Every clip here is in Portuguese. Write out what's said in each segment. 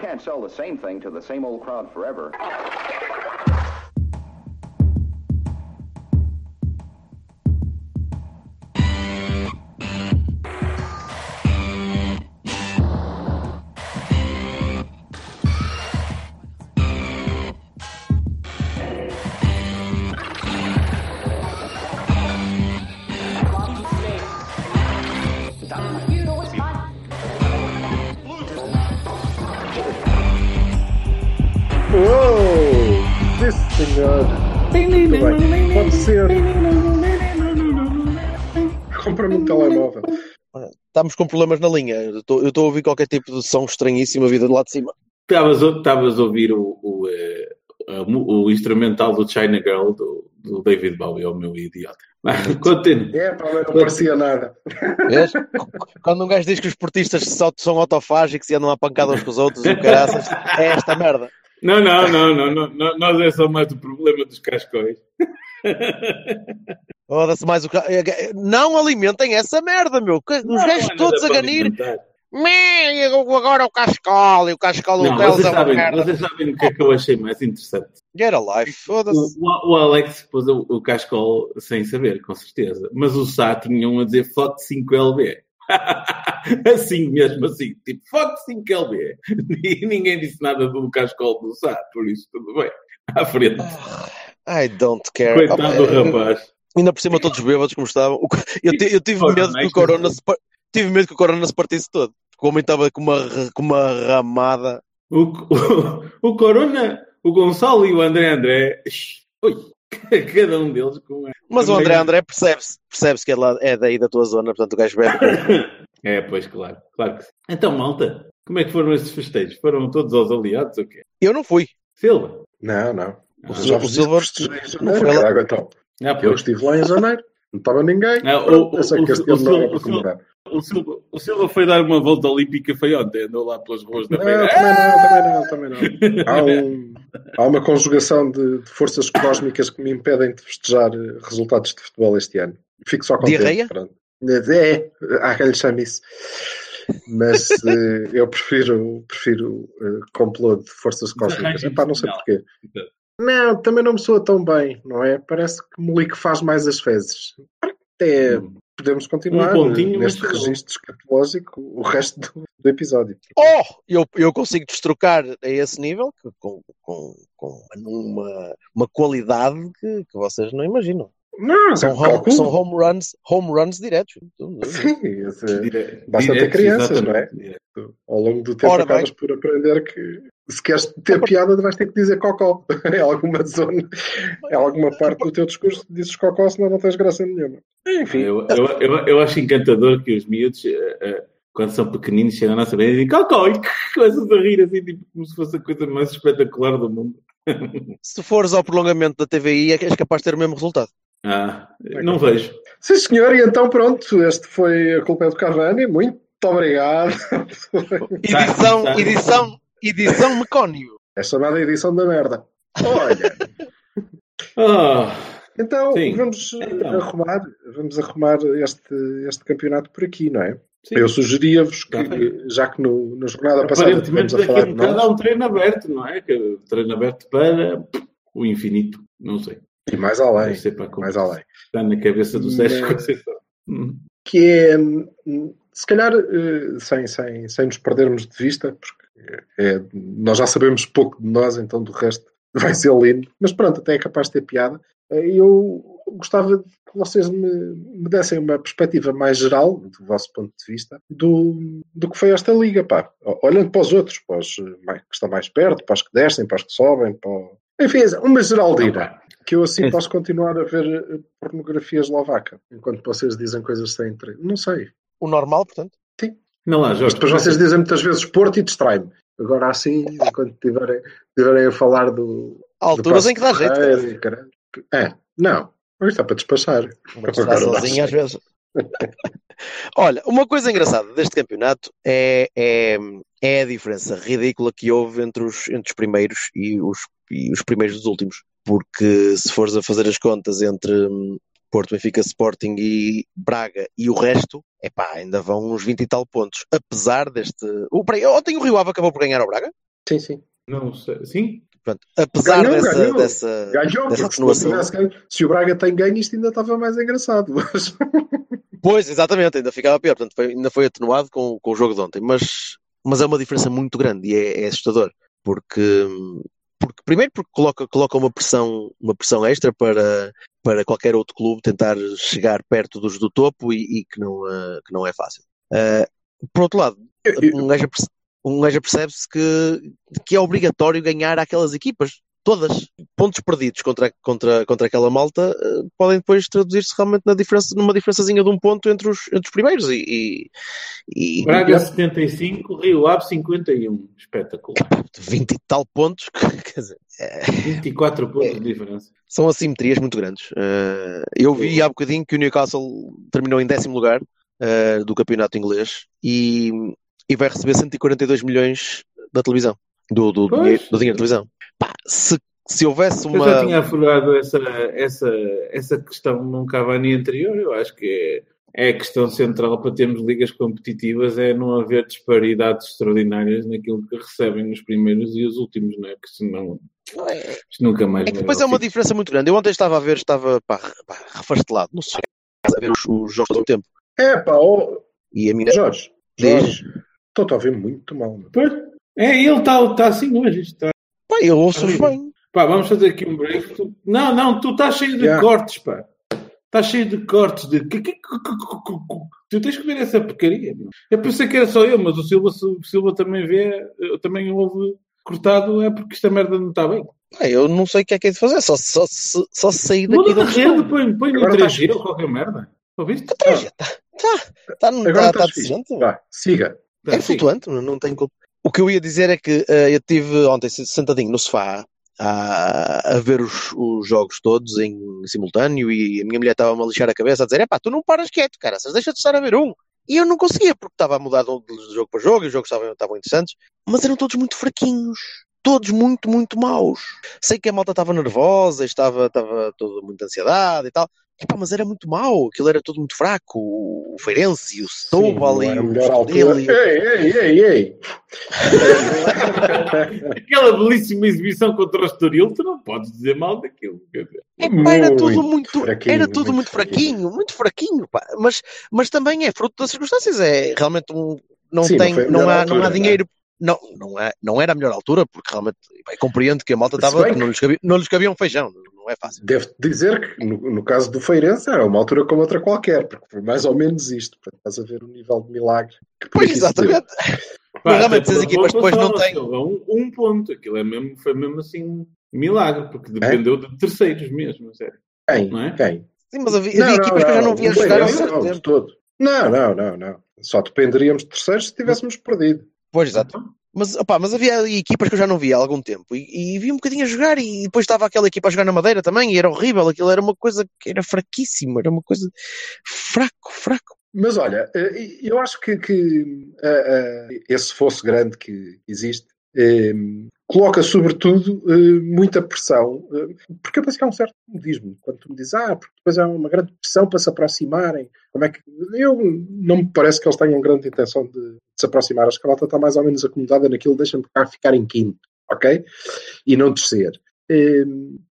Can't sell the same thing to the same old crowd forever. Estamos com problemas na linha. Eu estou a ouvir qualquer tipo de som estranhíssimo a vida de lá de cima. Estavas a, ouvir o, o, eh, a mu- o instrumental do China Girl do, do David Bowie, é o meu idiota. Continua. É, mas não parecia nada. Vês? Quando um gajo diz que os portistas só são autofágicos e andam a pancada uns com os outros e o caraças, é esta merda. Não, não, não, não, não, não, nós é só mais o problema dos cascóis. Foda-se mais o ca- é, Não alimentem essa merda, meu. Os gajos é todos a ganir. agora o Cascal e o Cascal Hotels vocês é uma sabem, merda. vocês sabem o que é que eu achei mais interessante? Get a life, foda-se. O, o Alex pôs o, o cascol sem saber, com certeza. Mas o Sá tinha um a dizer FOC 5LB. assim mesmo, assim. Tipo, FOC 5LB. E ninguém disse nada do cascol do Sá, por isso tudo bem. À frente. I don't care. Coitado do rapaz. Ainda por cima todos bêbados como estavam. Eu, eu tive medo que o Corona que- se par- tive medo que o Corona se partisse todo. Porque o homem estava com uma, com uma ramada. O, o, o Corona, o Gonçalo e o André André. Ui, cada um deles com. Mas o André André percebe-se, percebe-se que é, lá, é daí da tua zona, portanto o gajo bebe. É, pois, claro, claro que sim. Então, malta, como é que foram esses festejos? Foram todos aos aliados ou quê? Eu não fui. Silva? Não, não. O Eu já vos disse Silva não foi então. Ah, Eu estive lá em janeiro. Não estava ninguém. Ah, o- Pronto, eu sei o- que este o- ano não o- era o- para comemorar. O Silva, o Silva foi dar uma volta olímpica, foi ontem, andou lá pelas ruas da Não, Beira. também não, também não, também não. Há, um- há uma conjugação de, de forças cósmicas que me impedem de festejar eh, resultados de futebol este ano. Fico só contente. Diarreia? pronto. É, há quem lhe chame isso. Mas eh, eu prefiro, prefiro eh, complô de forças cósmicas. Epá, não sei não. porquê. Não, também não me soa tão bem, não é? Parece que Melique faz mais as fezes. Até podemos continuar Um pontinho, neste registro escatológico o resto do, do episódio. Oh! Eu, eu consigo destrocar a esse nível que- com, com, com uma, uma qualidade que, que vocês não imaginam. Não, São eu home, são home runs, home runs diretos. Sim, esse- Dire- Basta ter crianças, não é? exatamente, direto. ao longo do tempo Ora acabas por aprender que se queres ter piada vais ter que dizer cocó em alguma zona, em alguma parte do teu discurso dizes cocó senão não tens graça nenhuma. Enfim, Eu, eu, eu, eu acho encantador que os miúdos, eh, eh, quando são pequeninos, chegam à nossa beira e dizem cocó e começam a rir assim, tipo, como se fosse a coisa mais espetacular do mundo. Se fores ao prolongamento da TVI, é que és capaz de ter o mesmo resultado. Ah, não vejo. sim senhor, e então pronto, este foi a culpa é do Cavani, muito obrigado. Edição, tá. edição, edição Mecónio. É chamada edição da merda. Olha, Ah, então Sim. vamos Então. arrumar, vamos arrumar este, este campeonato por aqui, não é? sim. Eu sugeria-vos que, Tá bem. já que no, na jornada passada Aparentemente tivemos a daqui falar de um bocado nós, há um treino aberto, não é? Que treino aberto para o infinito. Não sei. e mais além, sei para como mais além. está na cabeça do Sérgio Mas- Conceição. Hum. que é, hum, se calhar, eh, sem, sem, sem nos perdermos de vista, porque é, nós já sabemos pouco de nós, então do resto vai ser lindo, mas pronto, até é capaz de ter piada. Eh, Eu gostava que vocês me, me dessem uma perspectiva mais geral, do vosso ponto de vista, do, do que foi esta liga, pá. Olhando para os outros, para os eh, mais- que estão mais perto, para os que descem, para os que sobem, para... o- Enfim, uma geraldina. Que eu assim posso continuar a ver eh, pornografia eslovaca, enquanto vocês dizem coisas sem interesse. Não sei. O normal, portanto. Não lá, Jorge. depois vocês dizem muitas vezes Porto e distrai-me. Agora assim, enquanto estiverem estiverem a falar do. Há alturas em que dá jeito. É, caralho. É, não. Mas está para despachar. Mas está sozinho às vezes. Olha, uma coisa engraçada deste campeonato é, é, é a diferença ridícula que houve entre os, entre os primeiros e os, e os primeiros dos últimos. Porque se fores a fazer as contas entre Porto, Benfica, Sporting e Braga e o resto, epá, ainda vão uns 20 e tal pontos. Apesar deste. O, peraí, ontem o Rio Ave acabou por ganhar ao Braga? Sim, sim. Não sei. Sim? Pronto, apesar Ganhou, dessa, ganhou. dessa, Ganhou, dessa porque se, ganho, se o Braga tem ganho, isto ainda estava mais engraçado. Mas... Pois, exatamente, ainda ficava pior, portanto, foi- ainda foi atenuado com, com o jogo de ontem, mas, mas é uma diferença muito grande e é, é assustador, porque, porque primeiro porque coloca, coloca uma pressão, uma pressão extra para, para qualquer outro clube tentar chegar perto dos do topo e, e que, não, ah, que não é fácil. Ah, por outro lado, um gajo, um gajo percebe-se que, que é obrigatório ganhar aquelas equipas, todas. Pontos perdidos contra, contra, contra aquela malta eh, podem depois traduzir-se realmente na diferença, numa diferençazinha de um ponto entre os, entre os primeiros. E, e, e Braga 75, Rio Ave 51. Espetacular. 20 e tal pontos, quer dizer, é, 24 pontos de diferença. são assimetrias muito grandes. Eh, eu vi há bocadinho que o Newcastle terminou em décimo lugar eh, do campeonato inglês e, e vai receber 142 milhões da televisão, do, do, dinheiro, do dinheiro da televisão. Pá, se, se houvesse Eu uma. já tinha afogado essa, essa, essa questão num Cavani anterior. Eu acho que é, é a questão central para termos ligas competitivas é não haver disparidades extraordinárias naquilo que recebem os primeiros e os últimos, não é? Porque senão isto nunca mais É que depois é uma diferença muito grande. Eu ontem estava a ver, estava pá, pá, refastelado, não sei, a ver os, os jogos do tempo. É pá, ó, E a minha. Jorge, Jorge, estou-te a ouvir muito mal. Pois. É, ele está tá assim hoje. Está... Pá, eu ouço-os bem. Pá, vamos fazer aqui um break. Tu- Não, não, tu estás cheio de Yeah. cortes, pá. Estás cheio de cortes de. Tu tens que ver essa porcaria. meu. Eu pensei que era só eu, mas o Silva, se o Silva também vê, eu também houve cortado, é porque esta merda não está bem. Pá, eu não sei o que é que é de fazer, só, só, se- só se sair daqui Muda da de rede, põe, põe no Agora tá 3G ou qualquer merda. Ouviste? Está tá, tá, não Agora tá, tá estás fixe. decente. Vá, siga. Tá, É flutuante, não, não tenho culpa. O que eu ia dizer é que eh, eu estive ontem sentadinho no sofá a, a ver os, os jogos todos em simultâneo e a minha mulher estava-me a lixar a cabeça a dizer: epá, tu não paras quieto, cara, deixa de estar a ver um. E eu não conseguia, porque estava a mudar de de jogo para jogo e os jogos estavam, estavam interessantes, mas eram todos muito fraquinhos. Todos muito, muito maus. Sei que a malta estava nervosa, estava, estava toda muita ansiedade e tal. Epá, mas era muito mau, aquilo era tudo muito fraco. O Feirense e o Setúbal e o melhor Estoril e Ei, ei, ei, ei. Aquela belíssima exibição contra o Estoril, tu não podes dizer mal daquilo. Epá, era tudo muito, fraquinho, era tudo muito muito fraquinho, muito fraquinho, pá. Mas, mas também é fruto das circunstâncias, é realmente um, não Sim, tem, não não, há, altura, não há é? dinheiro, não, não, é, não era a melhor altura, porque realmente bem, compreendo que a malta estava, que não lhes, cabia, não lhes cabia um feijão, não é fácil. Devo dizer que no, no caso do Feirense era uma altura como outra qualquer, porque foi mais ou menos isto. Portanto, estás a ver o nível de milagre que Pois, exatamente. Pá, realmente, até se as por equipas depois não têm- Silva, Um, um ponto. Aquilo é mesmo, foi mesmo assim um milagre, porque dependeu de terceiros mesmo, sério. Quem? Não é? Quem? Sim, mas havia, havia equipas que eu já não via o jogar não, de tempo. todo. Não, não, não, não. Só dependeríamos de terceiros se tivéssemos perdido. Pois, exato. Mas, opá, mas havia equipas que eu já não via há algum tempo e, e vi um bocadinho a jogar e depois estava aquela equipa a jogar na Madeira também e era horrível, aquilo era uma coisa que era fraquíssima, era uma coisa fraco, fraco. Mas olha, eh, eu acho que, que, eh, eh, esse fosso grande que existe coloca sobretudo eh, muita pressão, eh, porque eu penso que há um certo modismo. Quando tu me dizes, ah, porque depois há uma grande pressão para se aproximarem, como é que. Eu não me parece que eles tenham grande intenção de, se aproximar. A malta está mais ou menos acomodada naquilo, deixa-me ficar em quinto, ok? E não descer. Eh,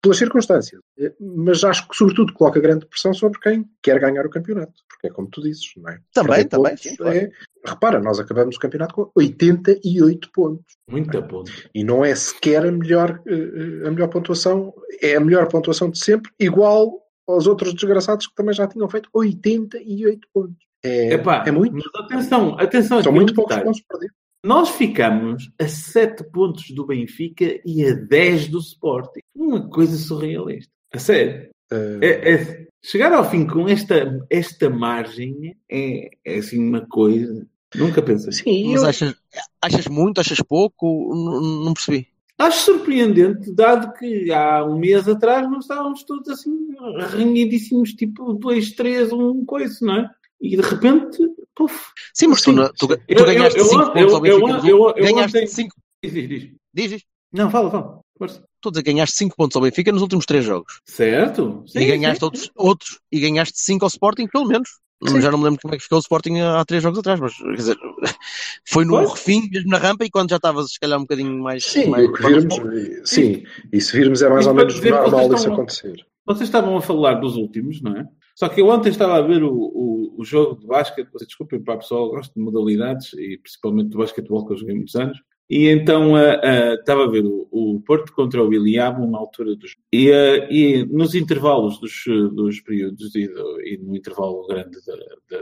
pelas circunstâncias. Eh, Mas acho que, sobretudo, coloca grande pressão sobre quem quer ganhar o campeonato. Porque é como tu dizes, não é? Também, Perder também, sim, claro. é- Repara, nós acabamos o campeonato com 88 pontos. Muito a ponto. E não é sequer a melhor, eh, a melhor pontuação, é a melhor pontuação de sempre, igual aos outros desgraçados que também já tinham feito 88 pontos. É, Epá, é muito. Mas atenção, atenção. São aqui muito poucos pontos perdidos. Nós ficamos a 7 pontos do Benfica e a 10 do Sporting. Uma coisa surrealista. A sério. Eh, É- é- chegar ao fim com esta, esta margem é, é assim uma coisa. Nunca pensei. sim, Mas eu- achas, achas muito, achas pouco? N- Não percebi. Acho surpreendente, dado que há um mês atrás nós estávamos todos assim arranhadíssimos, tipo 2, 3, um coisa, não é? E de repente, puf. Sim, mas tu, Sim, na- tu, sim. tu Eu- ganhaste eu- eu 5 ontem- pontos ao Benfica. eu- eu- ganhaste ontem- 5. Diz, diz, diz. Não, fala, fala. Força. Estou a dizer, ganhaste 5 pontos ao Benfica nos últimos 3 jogos. Certo? e ganhaste outros, outros. E ganhaste 5 ao Sporting, pelo menos. Sim. Já não me lembro como é que ficou o Sporting há três jogos atrás, mas quer dizer, foi no refim, mesmo na rampa, e quando já estava se calhar um bocadinho mais. Sim, mais, virmos, sim, e se virmos é mais ou menos normal isso acontecer. Vocês estavam a falar dos últimos, não é? Só que eu ontem estava a ver o, o, o jogo de basquete, desculpem para a pessoa, gosto de modalidades e principalmente do basquetebol que eu joguei muitos anos. E então uh, uh, estava a ver o, o, Porto contra o Iliabo na altura dos. E, uh, e nos intervalos dos, dos períodos e, do, e no intervalo grande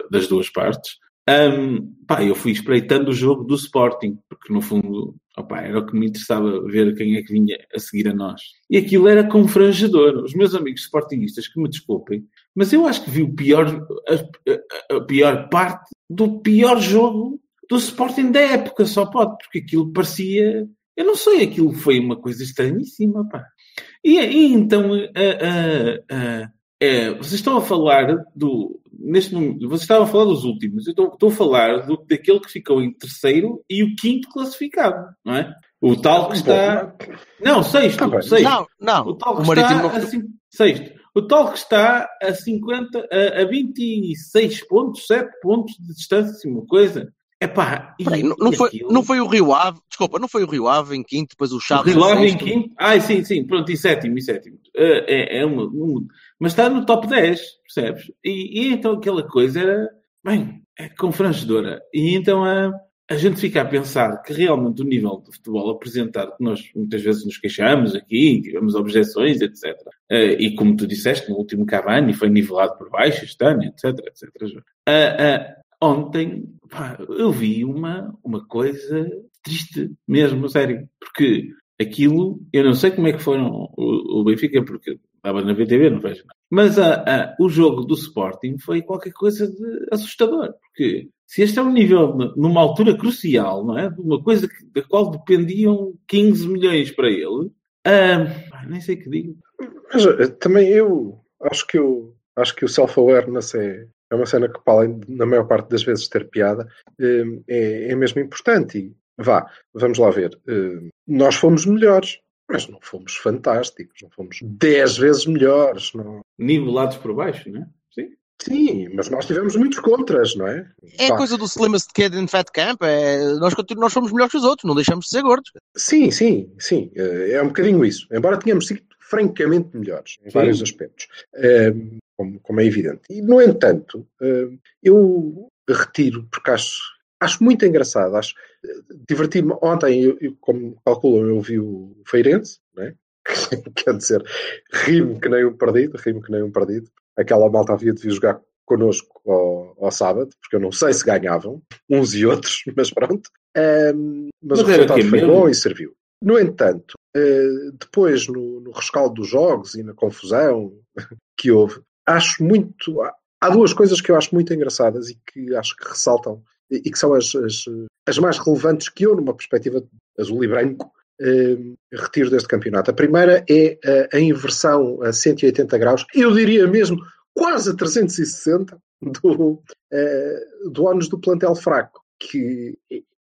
das duas partes, um, pá, eu fui espreitando o jogo do Sporting, porque no fundo opa, era o que me interessava ver quem é que vinha a seguir a nós. E aquilo era confrangedor. Os meus amigos sportingistas, que me desculpem, mas eu acho que vi o pior, a, a, pior parte do pior jogo do Sporting da época, só pode, porque aquilo parecia. Eu não sei, aquilo foi uma coisa estranhíssima, pá. E, e então, uh, uh, uh, vocês estão a falar do. Neste momento, vocês estavam a falar dos últimos, eu estou, estou a falar do, daquele que ficou em terceiro e o quinto classificado, não é? O tal que está. Não, sexto. Tá sexto. Não, não. O tal que o está. Não... Assim, sexto. O tal que está a 50, a, a 26 pontos, 7 pontos de distância, uma coisa. Epá, e, Peraí, não, não, foi, não foi o Rio Ave, desculpa, não foi o Rio Ave em quinto, depois o Chaves. O Rio Ave em quinto? Ah, sim, sim, pronto, em sétimo, em sétimo. Uh, é, é uma, uma, mas está no top 10, percebes? E, e então aquela coisa era, bem, é confrangedora. E então a, a gente fica a pensar que realmente o nível do futebol apresentado, que nós muitas vezes nos queixamos aqui, tivemos objeções, etc. Eh, e como tu disseste, no último Cavani foi nivelado por baixo este ano, etc, etc. Uh, uh, ontem pá, eu vi uma, uma coisa triste mesmo, sério, porque aquilo, eu não sei como é que foram o, o Benfica, porque estava na VTV, não vejo nada. Mas o jogo do Sporting foi qualquer coisa de assustador, porque se este é um nível, numa altura crucial, não é? De uma coisa que, da qual dependiam 15 milhões para ele, nem sei o que digo. Mas eh, também eu acho que eu acho que o self-awareness é, é uma cena que, para além de, na maior parte das vezes, ter piada, hum, é, é mesmo importante. E vá, vamos lá ver. Hum, nós fomos melhores, mas não fomos fantásticos, não fomos 10 vezes melhores. Não... Nivelados por baixo, não é? Sim. Mas nós tivemos muitos contras, não é? É a coisa do Slimmest Kid in Fat Camp, é, nós, nós fomos melhores que os outros, não deixamos de ser gordos. Sim, sim, sim, é, é um bocadinho isso. Embora tenhamos sido francamente melhores em sim. vários aspectos. Hum, como, como é evidente. E, no entanto, eh, eu retiro, porque acho, acho muito engraçado, acho diverti-me. Ontem, eu, eu, como calculam, eu vi o Feirense, né? quer dizer, rimo que nem um perdido, rimo que nem um perdido. Aquela malta havia de vir jogar connosco ao, ao, sábado, porque eu não sei se ganhavam, uns e outros, mas pronto. Um, mas, mas, o resultado foi mesmo? bom e serviu. No entanto, uh, depois no, no rescaldo dos jogos e na confusão que houve, acho muito. Há duas coisas que eu acho muito engraçadas e que acho que ressaltam e que são as, as, as mais relevantes que eu, numa perspectiva azul e branco, eh, retiro deste campeonato. A primeira é a, a, inversão a 180 graus, eu diria mesmo quase a 360 do, eh, do do plantel fraco, que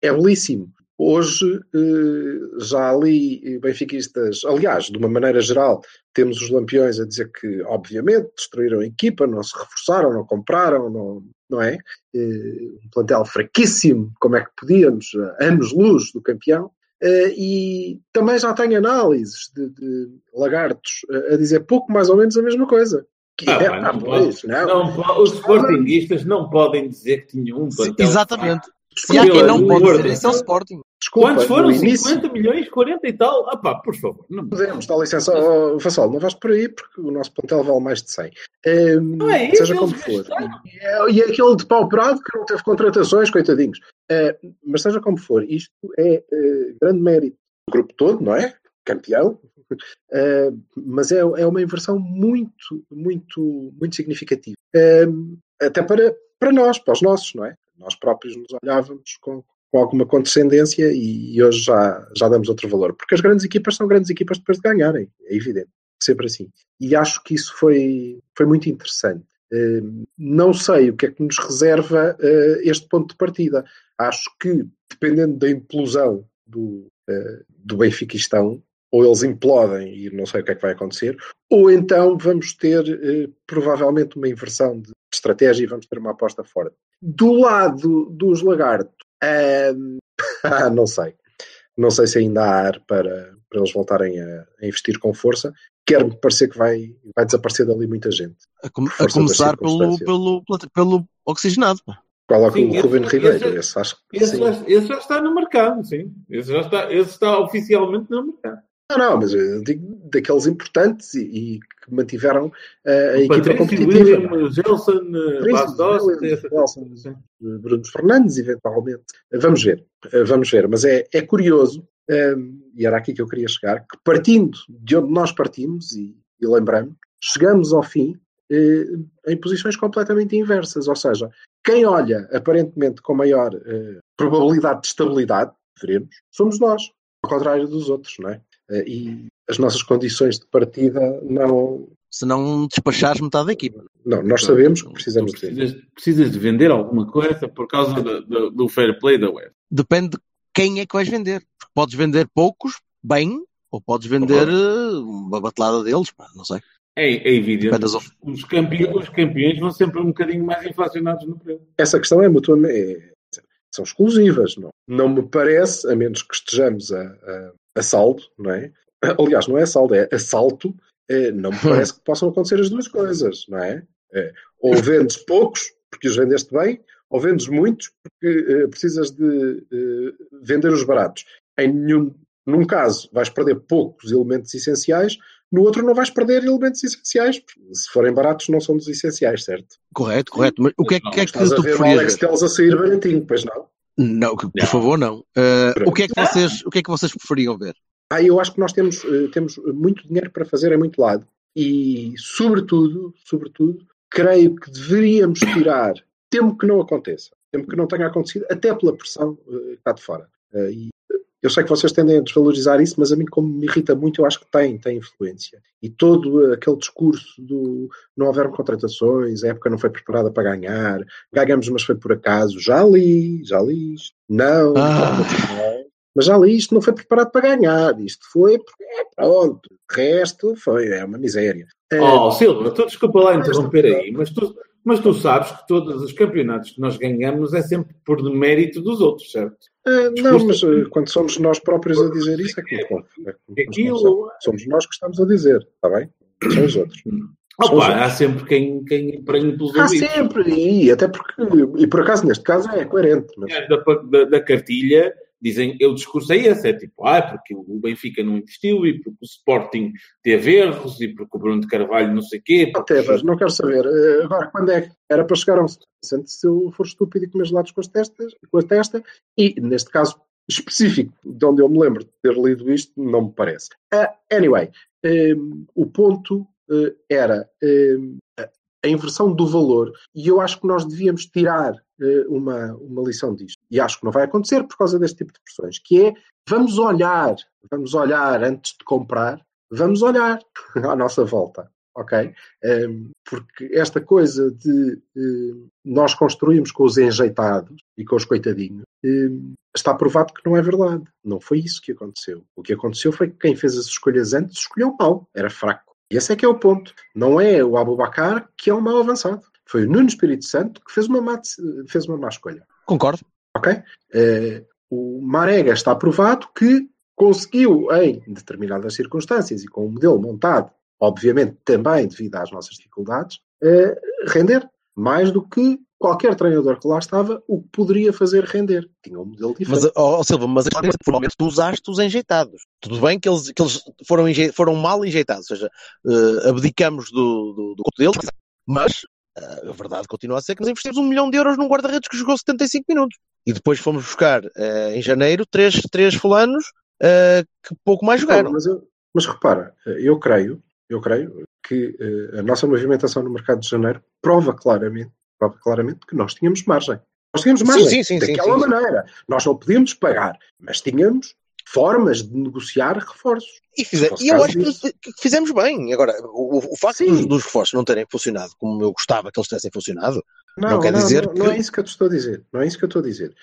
é belíssimo. Hoje eh, já ali benfiquistas, aliás, de uma maneira geral, temos os lampiões a dizer que, obviamente, destruíram a equipa, não se reforçaram, não compraram, não, não é? Eh, um plantel fraquíssimo, como é que podíamos, anos-luz do campeão. Eh, e também já tem análises de, de lagartos a dizer pouco mais ou menos a mesma coisa. Que ah, é, não, ah, pois, não. não, os sportinguistas não podem dizer que tinham um plantel. Exatamente. Se há quem não pode dizer isso é o Sporting. Desculpa, Quantos foram? 50 milhões, 40 e tal? Ah pá, por favor. Não podemos, dá licença. Oh, Vassal, não vais por aí porque o nosso plantel vale mais de 100. Um, não é seja como for. E, é, e é aquele de pau parado que não teve contratações, coitadinhos. Uh, mas seja como for, isto é uh, grande mérito do grupo todo, não é? Campeão. Uh, mas é, é uma inversão muito, muito, muito significativa. até para, para nós, para os nossos, não é? Nós próprios nos olhávamos com, com alguma condescendência e, hoje já, já damos outro valor. Porque as grandes equipas são grandes equipas depois de ganharem, é evidente, sempre assim. E acho que isso foi, foi muito interessante. Uh, não sei o que é que nos reserva uh, este ponto de partida. Acho que, dependendo da implosão do, uh, do Benfiquistão, ou eles implodem e não sei o que é que vai acontecer, ou então vamos ter provavelmente uma inversão de estratégia e vamos ter uma aposta forte. Do lado dos lagartos, um, não sei. Não sei se ainda há ar para, para eles voltarem a, a investir com força. Quer-me parecer que vai, vai desaparecer dali muita gente. A, com, a começar pelo, pelo, pelo oxigenado. Qual é o Ruben Ribeiro? Esse, acho que esse, já, esse já está no mercado, sim. Esse já está, esse está oficialmente no mercado. Não, não, mas eu digo daqueles importantes e, e que mantiveram uh, a o equipa Patrício, competitiva. William, Gelson, Gelson, Bruno Fernandes, eventualmente. Vamos ver, vamos ver. Mas é, é curioso, um, ehm, e era aqui que eu queria chegar, que partindo de onde nós partimos, e, e lembramos, chegamos ao fim em posições completamente inversas. Ou seja, quem olha aparentemente com maior probabilidade de estabilidade, veremos, somos nós, ao contrário dos outros, não é? Eh, e as nossas condições de partida não. Se não despachares metade da equipa. Não, nós sabemos que precisamos de precisas, precisas de vender alguma coisa por causa do, do, do fair play da web. Depende de quem é que vais vender. Podes vender poucos, bem, ou podes vender uhum. uma batelada deles, não sei. É, é evidente. Os campeões, os campeões vão sempre um bocadinho mais inflacionados no preço. Essa questão é mutuamente. É, são exclusivas, não? Não me parece, a menos que estejamos a, a assalto, não é? Aliás, não é assalto, é assalto. É, não me parece que possam acontecer as duas coisas, não é? é ou vendes poucos, porque os vendeste bem, ou vendes muitos, porque uh, precisas de uh, vender os baratos. Em nenhum, num caso, vais perder poucos elementos essenciais, no outro não vais perder elementos essenciais, se forem baratos não são dos essenciais, certo? Correto, correto. Mas o que é, que, é que tu preferias? Alex Telles a sair baratinho, pois não? Não, por não. favor, não. Uh, o, que é que vocês, o que é que vocês preferiam ver? Ah, eu acho que nós temos, uh, temos muito dinheiro para fazer em muito lado. E, sobretudo, sobretudo, creio que deveríamos tirar, temo que não aconteça, temo que não tenha acontecido, até pela pressão uh, cá de fora. Uh, e eu sei que vocês tendem a desvalorizar isso, mas a mim, como me irrita muito, eu acho que tem, tem influência. E todo aquele discurso do não houveram contratações, a época não foi preparada para ganhar, ganhamos, mas foi por acaso. Já li, já li isto. Não, ah. não mas já li isto, não foi preparado para ganhar. Isto foi, é, pronto. O resto foi, é uma miséria. Oh, Silva, tu desculpa lá interromper aí, mas tu, mas tu sabes que todos os campeonatos que nós ganhamos é sempre por mérito dos outros, certo? Uh, não, mas uh, quando somos nós próprios a dizer isso é que é Aquilo... Somos nós que estamos a dizer, está bem? São os outros. Opa, há sempre quem, quem empreende pelos Há ouvidos. sempre, e até porque, e por acaso neste caso é coerente. Mas... É, da, da, da cartilha dizem, o discurso é esse, é tipo, ah, porque o Benfica não investiu e porque o Sporting teve erros e porque o Bruno de Carvalho não sei o quê. Porque... Até, mas não quero saber. Eh, agora, quando é que era para chegar a um se eu for estúpido e comer gelados com, as testas, com a testa, e neste caso específico, de onde eu me lembro de ter lido isto, não me parece. Uh, anyway, um, ehm, o ponto uh, era um, ehm, a inversão do valor, e eu acho que nós devíamos tirar uh, uma, uma lição disto. E acho que não vai acontecer por causa deste tipo de pressões, que é vamos olhar, vamos olhar antes de comprar, vamos olhar à nossa volta. Ok? Ehm, porque esta coisa de uh, nós construímos com os enjeitados e com os coitadinhos uh, está provado que não é verdade. Não foi isso que aconteceu. O que aconteceu foi que quem fez as escolhas antes escolheu mal, era fraco. E esse é que é o ponto. Não é o Abubacar que é um mau avançado. Foi o Nuno Espírito Santo que fez uma má, fez uma má escolha. Concordo. Ok? Uh, o Marega está provado que conseguiu, em determinadas circunstâncias e com um modelo montado, obviamente também devido às nossas dificuldades, uh, render mais do que qualquer treinador que lá estava o que poderia fazer render. Tinha um modelo diferente. Mas, oh, Silva, mas provavelmente tu usaste os enjeitados. Tudo bem que eles, que eles foram, foram mal enjeitados, ou seja, uh, abdicamos do, do, do deles, mas uh, a verdade continua a ser que nós investimos um milhão de euros num guarda-redes que jogou 75 minutos. E depois fomos buscar uh, em janeiro três, três fulanos que pouco mais jogaram. mas, eu, mas repara, eu creio, eu creio que a nossa movimentação no mercado de janeiro prova claramente prova claramente que nós tínhamos margem. Nós tínhamos margem, sim, sim, sim, daquela maneira. Nós não podíamos pagar, mas tínhamos formas de negociar reforços. E, fizer, e eu acho disso. que fizemos bem. Agora, o, o facto dos, dos, reforços não terem funcionado como eu gostava que eles tivessem funcionado, não, não quer não, dizer não, que... Não é isso que eu te estou a dizer. Não é isso que eu estou a dizer.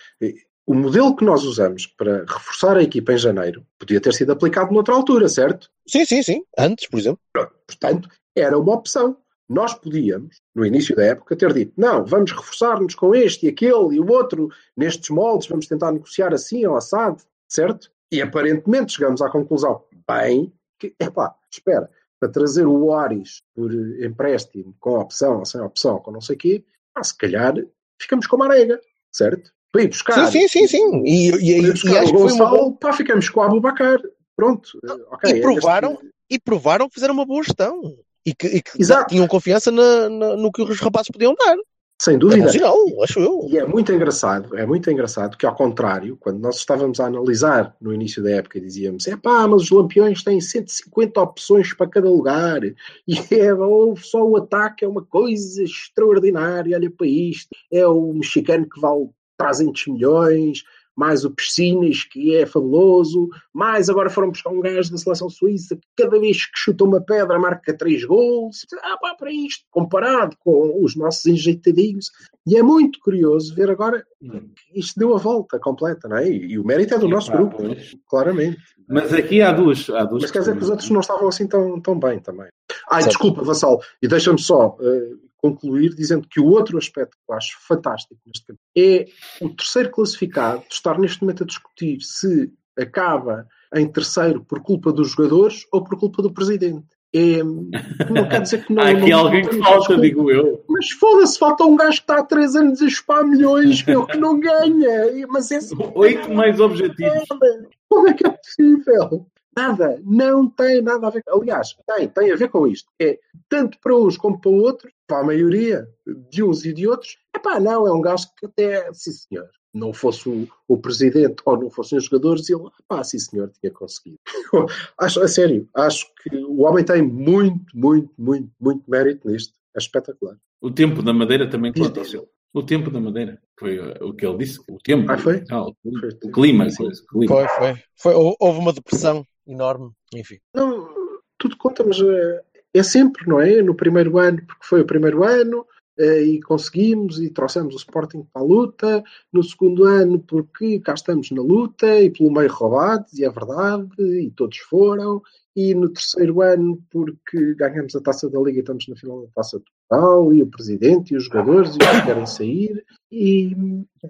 O modelo que nós usamos para reforçar a equipa em janeiro podia ter sido aplicado noutra altura, certo? Sim, sim, sim. Antes, por exemplo. Portanto, era uma opção. Nós podíamos, no início da época, ter dito: não, vamos reforçar-nos com este e aquele e o outro, nestes moldes, vamos tentar negociar assim ou assado, certo? E aparentemente chegamos à conclusão, bem, que, epá, espera, para trazer o Oaris por empréstimo, com opção ou sem opção, com não sei o quê, ah, se calhar ficamos com a Marega, certo? Para ir buscar. Sim, sim, sim. sim. E, e, e, e acho que foi uma pá, ficamos com o Abubacar. Pronto. Okay, e, provaram, este... e provaram que fizeram uma boa gestão. E que, e que tinham confiança na, na, no que os rapazes podiam dar. Sem dúvida. É acho eu. E é muito engraçado, é muito engraçado que, ao contrário, quando nós estávamos a analisar no início da época, dizíamos: é pá, mas os lampiões têm 150 opções para cada lugar, e é, só o ataque é uma coisa extraordinária, olha para isto, é o mexicano que vale 300 milhões, mais o Piscinas, que é fabuloso, mais agora foram buscar um gajo da seleção suíça que cada vez que chuta uma pedra marca três gols. Ah, pá, para isto, comparado com os nossos enjeitadinhos. E é muito curioso ver agora que isto deu a volta completa, não é? E, o mérito é do nosso pá, grupo, pois. claramente. Mas aqui há duas, há duas. Mas quer dizer que os outros não estavam assim tão, tão bem também. Ai, certo. desculpa, Vassal, e deixa-me só uh, concluir dizendo que o outro aspecto que eu acho fantástico neste campo é o terceiro classificado estar neste momento a discutir se acaba em terceiro por culpa dos jogadores ou por culpa do presidente. É, não quer dizer que não. Há aqui não, alguém não, que falta, digo eu. Mas foda-se, falta um gajo que está há três anos a chupar milhões, meu, que não ganha. Mas esse... Oito mais objetivos. Como é que é possível? Nada, não tem nada a ver. Aliás, tem, tem a ver com isto. É tanto para uns como para outros, para a maioria de uns e de outros, é pá, não, é um gajo que até, sim senhor, não fosse o, o presidente ou não fossem os jogadores, ele, pá, sim senhor, tinha conseguido. acho, a sério, acho que o homem tem muito, muito, muito, muito mérito nisto. É espetacular. O tempo da Madeira também conta. O tempo da Madeira, foi o que ele disse, o tempo. Ah, foi? Não, o, foi, clima, clima. Foi, foi, foi. Houve uma depressão enorme, enfim. Não, tudo conta, mas é, é sempre, não é? No primeiro ano, porque foi o primeiro ano, eh, e conseguimos e trouxemos o Sporting para a luta. No segundo ano, porque cá estamos na luta e pelo meio roubados, e é verdade, e todos foram. E no terceiro ano, porque ganhamos a taça da Liga e estamos na final da taça total, e o presidente e os jogadores e os que querem sair. E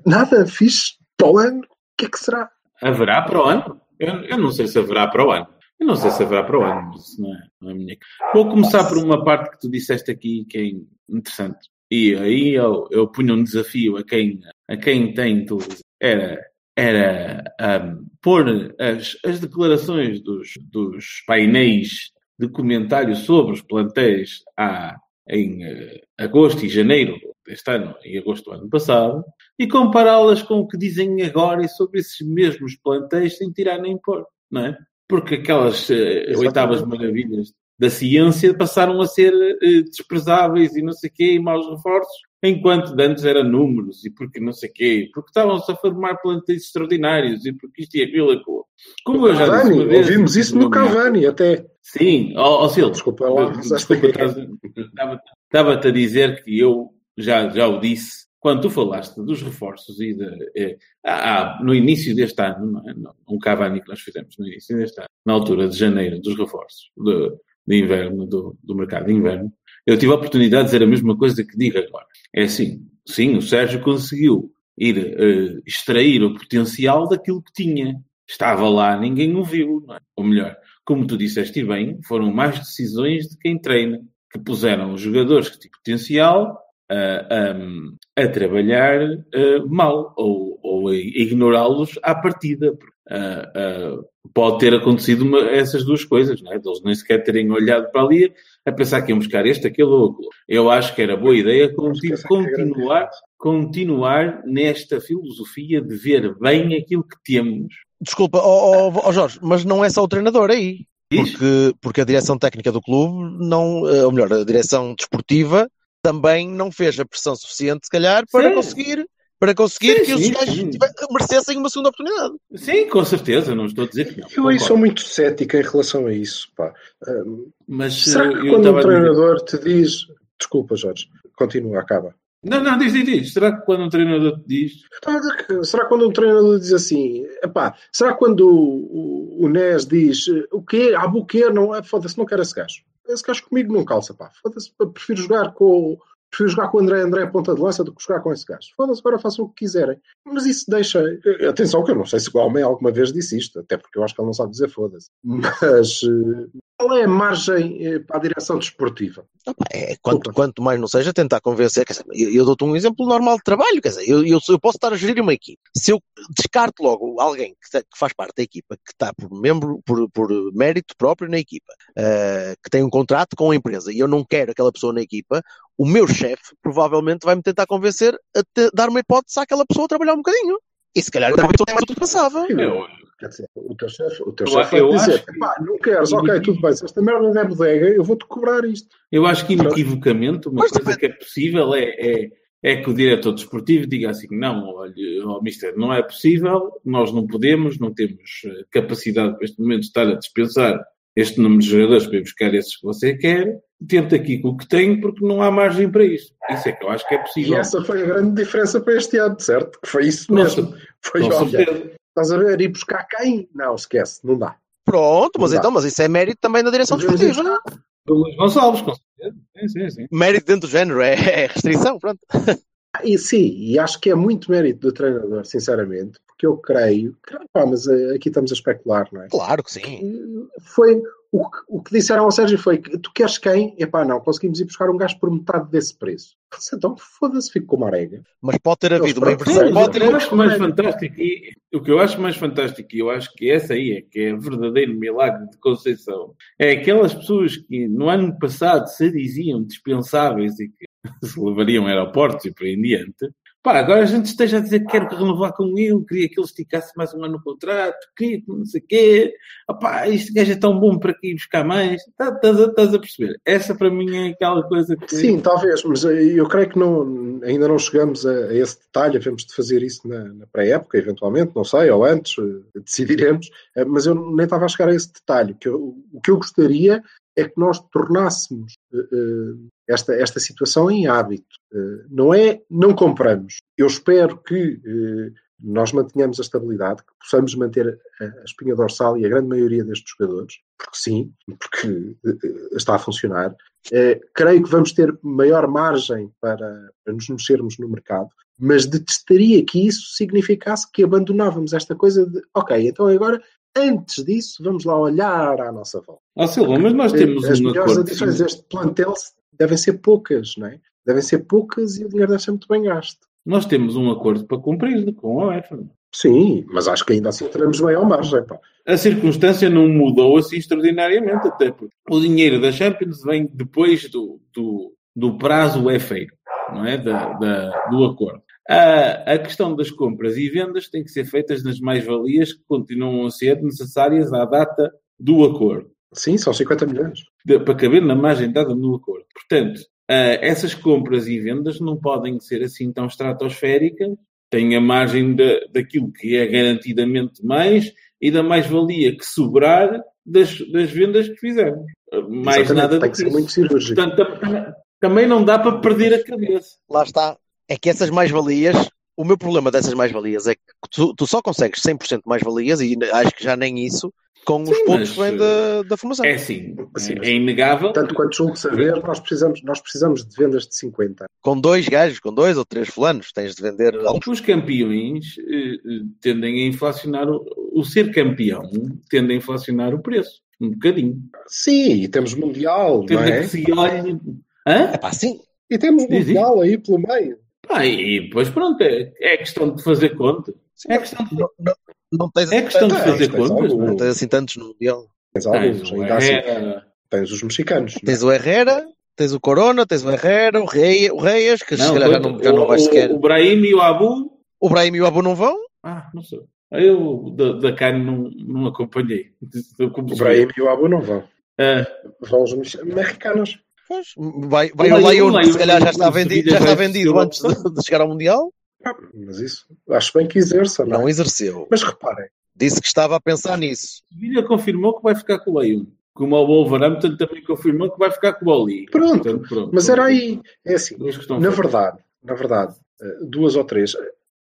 nada, fiz para o ano. O que é que será? Haverá para o ano? Eu, eu não sei se haverá para o ano. Eu não sei se haverá para o ano, isso não é, não é minha. Vou começar por uma parte que tu disseste aqui que é interessante. E aí eu, eu punho um desafio a quem, a quem tem televisão. Era, era um, pôr as, as declarações dos, dos painéis de comentário sobre os plantéis há, em uh, agosto e janeiro deste ano e agosto do ano passado e compará-las com o que dizem agora sobre esses mesmos plantéis sem tirar nem pôr, não é? Porque aquelas uh, oitavas maravilhas da ciência passaram a ser uh, desprezáveis e não sei quê, e maus reforços, enquanto antes era números e porque não sei quê, porque estavam-se a formar plantéis extraordinários e porque isto e aquilo, aquilo. Como eu já Cavani, disse uma vez... Ouvimos isso no Cavani até. Sim, ó oh, oh, Silvio, desculpa, lá, desculpa, estava-te a dizer que eu já, já o disse quando tu falaste dos reforços e de, eh, ah, no início deste ano, é? um Cavani que nós fizemos no início deste ano, na altura de janeiro, dos reforços, de, de inverno, do, do mercado de inverno, eu tive a oportunidade de dizer a mesma coisa que digo agora. É assim, sim, o Sérgio conseguiu ir uh, extrair o potencial daquilo que tinha. Estava lá, ninguém o viu. É? Ou melhor, como tu disseste bem, foram mais decisões de quem treina, que puseram os jogadores que tinham potencial uh, a trabalhar uh, mal ou, ou a ignorá-los à partida. Uh, pode ter acontecido uma, essas duas coisas, não é? Eles nem sequer terem olhado para ali a pensar que iam buscar este, aquele ou aquilo. Eu acho que era boa ideia continu, continuar, continuar nesta filosofia de ver bem aquilo que temos. Desculpa, oh, oh, oh Jorge, mas não é só o treinador aí. Porque, porque a direção técnica do clube, não, ou melhor, a direção desportiva também não fez a pressão suficiente, se calhar, para sim. conseguir para conseguir sim, que os gajos merecessem uma segunda oportunidade. Sim, com certeza, não estou a dizer que não. Eu aí sou muito cético em relação a isso. Pá. Um, Mas será que quando um treinador te diz. Desculpa, Jorge, continua, acaba. Não, não, diz, diz, diz. Será que quando um treinador te diz. Será que quando um treinador diz assim. Epá, será que quando o, o, o NES diz o quê? Ah, buquê, não é? Foda-se, não quero esse gajo. Esse gajo comigo não calça, pá. Foda-se, prefiro jogar com prefiro jogar com o André André ponta de lança do que jogar com esse gajo. Foda-se, agora façam o que quiserem. Mas isso deixa. Atenção, que eu não sei se o homem alguma vez disse isto, até porque eu acho que ele não sabe dizer foda-se. Mas eh, qual é a margem eh, para a direção desportiva? É, quanto, quanto, mais não seja, tentar convencer. Dizer, eu, eu dou-te um exemplo normal de trabalho. Quer dizer, eu, eu, eu, posso estar a gerir uma equipe. Se eu descarto logo alguém que, que faz parte da equipa, que está por membro, por, por mérito próprio na equipa, uh, que tem um contrato com a empresa e eu não quero aquela pessoa na equipa, o meu chefe provavelmente vai me tentar convencer a te, dar uma hipótese àquela pessoa a trabalhar um bocadinho. E se calhar também tudo que pensava. Eu, quer dizer, o teu chefe, o teu chefe vai dizer, que... não queres, ok, tudo bem, se esta merda não é bodega, eu vou-te cobrar isto. Eu acho que inequivocamente uma coisa que é possível é, é, é, que o diretor desportivo diga assim, não, olha, oh, mister, não é possível, nós não podemos, não temos eh, capacidade para este momento de estar a dispensar este número de jogadores para ir buscar esses que você quer, tenta aqui com o que tem, porque não há margem para isso. Isso é que eu acho que é possível. E essa foi a grande diferença para este ano, certo? Que foi isso mesmo. Nossa, foi óbvio. Estás a ver? Ir buscar quem? Não, esquece, não dá. Pronto, mas não então, dá. mas isso é mérito também da direção desportiva. Do Luís Gonçalves, com certeza. Sim, sim, sim. Mérito dentro do género, é, é restrição, pronto. E sim, e acho que é muito mérito do treinador, sinceramente, porque eu creio, pá, mas eh, aqui estamos a especular, não é? Claro que sim. Foi o que, o que disseram ao Sérgio foi que tu queres quem? Epá, não, conseguimos ir buscar um gajo por metade desse preço. Então foda-se, fico com uma arega. Mas pode ter havido uma inversão. Pode ter eu acho mais fantástico, e o que eu acho mais fantástico, e eu acho que essa aí é que é o verdadeiro milagre de Conceição, é aquelas pessoas que no ano passado se diziam dispensáveis e que se levariam aeroportos e por aí em diante, Pá, agora a gente esteja a dizer que quer renovar com ele, queria que ele esticasse mais um ano no contrato, queria que não sei o quê. Opá, este gajo é tão bom para ir buscar mais. Tá, estás a, a perceber? Essa para mim é aquela coisa que. Sim, talvez, mas eu creio que não, ainda não chegamos a, a esse detalhe. Havemos de fazer isso na, na pré-época, eventualmente, não sei, ou antes, eh, decidiremos. Eh, mas eu nem estava a chegar a esse detalhe. Que eu, o que eu gostaria é que nós tornássemos uh, esta, esta situação em hábito. Uh, não é não compramos. Eu espero que nós mantenhamos a estabilidade, que possamos manter a, espinha dorsal e a grande maioria destes jogadores, porque sim, porque está a funcionar. creio que vamos ter maior margem para nos mexermos no mercado, mas detestaria que isso significasse que abandonávamos esta coisa de, ok, então agora Antes disso, vamos lá olhar à nossa volta. Ah, Silva, mas nós temos As melhores adições deste plantel devem ser poucas, não é? Devem ser poucas e o dinheiro deve ser muito bem gasto. Nós temos um acordo para cumprir com a UEFA. Sim, mas acho que ainda assim teremos maior margem. Pá. A circunstância não mudou assim extraordinariamente, até porque o dinheiro da Champions vem depois do, do, do prazo efeito, não é? Da, da, do acordo. A, a questão das compras e vendas tem que ser feitas nas mais-valias que continuam a ser necessárias à data do acordo. Sim, são 50 milhões. De, para caber na margem dada no acordo. Portanto, uh, essas compras e vendas não podem ser assim tão estratosféricas, têm a margem de, daquilo que é garantidamente mais e da mais-valia que sobrar das, das vendas que fizermos. Mais Exatamente, nada tem que ser muito cirúrgico. Portanto, também não dá para perder a cabeça. Lá está é que essas mais-valias, o meu problema dessas mais-valias é que tu, tu só consegues 100% mais-valias e acho que já nem isso com os Sim, pontos que vêm da, da formação. É sim, assim, é inegável. Tanto quanto julgo saber, nós precisamos, nós precisamos de vendas de 50. Com dois gajos, com dois ou três fulanos, tens de vender. Os campeões eh, eh, tendem a inflacionar, o, o ser campeão tende a inflacionar o preço, um bocadinho. Sim, e temos Mundial, Tende não é? Que se olhe... Hã? É pá, sim. E temos Mundial aí pelo meio. Ah, e depois pronto, é, é questão de fazer conta. É questão de, não, não, não tens é questão de fazer contas. Não tens assim tantos no Mundial. Tens alguns, ainda assim. Tens os mexicanos. Tens o Herrera, tens o Corona, tens o Herrera, o, Rei, o Reis, que não, se calhar já não, já não vai sequer. O Brahim e o Abu. O Brahim e o Abu não vão? Ah, não sei. Eu da, da carne não, não acompanhei. O Brahim e o Abu não vão. Ah. Vão os mexicanos. Pois, vai, vai o Lyon, que se calhar já está vendido, já está vendido antes de, de chegar ao Mundial. Ah, mas isso, acho bem que exerça, não, não exerceu. Mas reparem. Disse que estava a pensar nisso. Villa confirmou que vai ficar com o Lyon. Como o Wolverhampton também confirmou que vai ficar com o Oli. Pronto, pronto mas era aí, é assim, na verdade, na verdade, eh, duas ou três.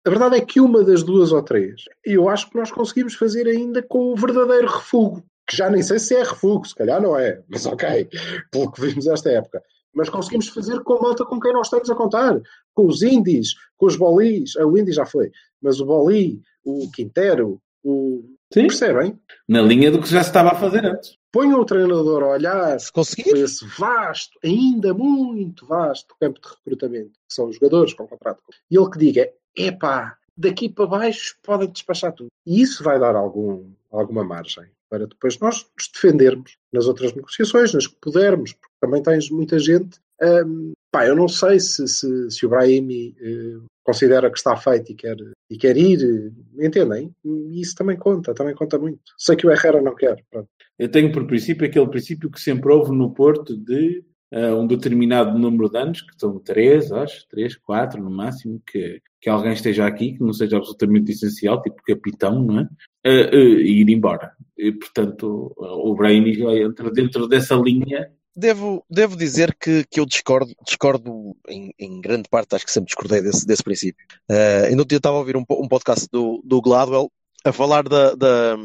A verdade é que uma das duas ou três, eu acho que nós conseguimos fazer ainda com o verdadeiro refugo. Que já nem sei se é refúgio, se calhar não é, mas ok, pelo que vimos esta época. Mas conseguimos fazer com a malta com quem nós estamos a contar. Com os indies, com os bolis. Ah, o Indy já foi, mas o boli, o Quintero, o. Sim. Percebem? Na linha do que já se estava a fazer antes. Ponham o treinador a olhar Se para conseguir, esse vasto, ainda muito vasto campo de recrutamento, que são os jogadores com contrato. E ele que diga: epá, daqui para baixo podem despachar tudo. E isso vai dar algum, alguma margem para depois nós nos defendermos nas outras negociações, nas que pudermos, porque também tens muita gente. hum, pá, eu não sei se, se, se o Brahimi eh, considera que está feito e quer, e quer ir, eh, entendem? E isso também conta, também conta muito. Sei que o Herrera não quer, pronto. Eu tenho por princípio aquele princípio que sempre houve no Porto de ah, um determinado número de anos, que são três, acho, três, quatro no máximo, que, que alguém esteja aqui, que não seja absolutamente essencial, tipo capitão, não é? Ah, ah, e ir embora. E, portanto, o já entra dentro dessa linha. devo, devo dizer que, que eu discordo, discordo em, em grande parte, acho que sempre discordei desse, desse princípio. Uh, ainda ontem eu estava a ouvir um, um podcast do, do Gladwell a falar da, da-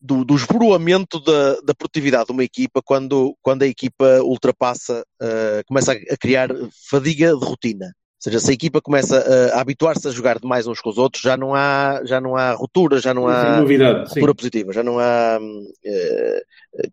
do, do esboroamento da, da produtividade de uma equipa quando, quando a equipa ultrapassa, uh, começa a, criar fadiga de rotina. Ou seja, se a equipa começa a, a habituar-se a jogar demais uns com os outros, já não há, já não há ruptura, já não há novidade, sim. ruptura positiva, já não há eh,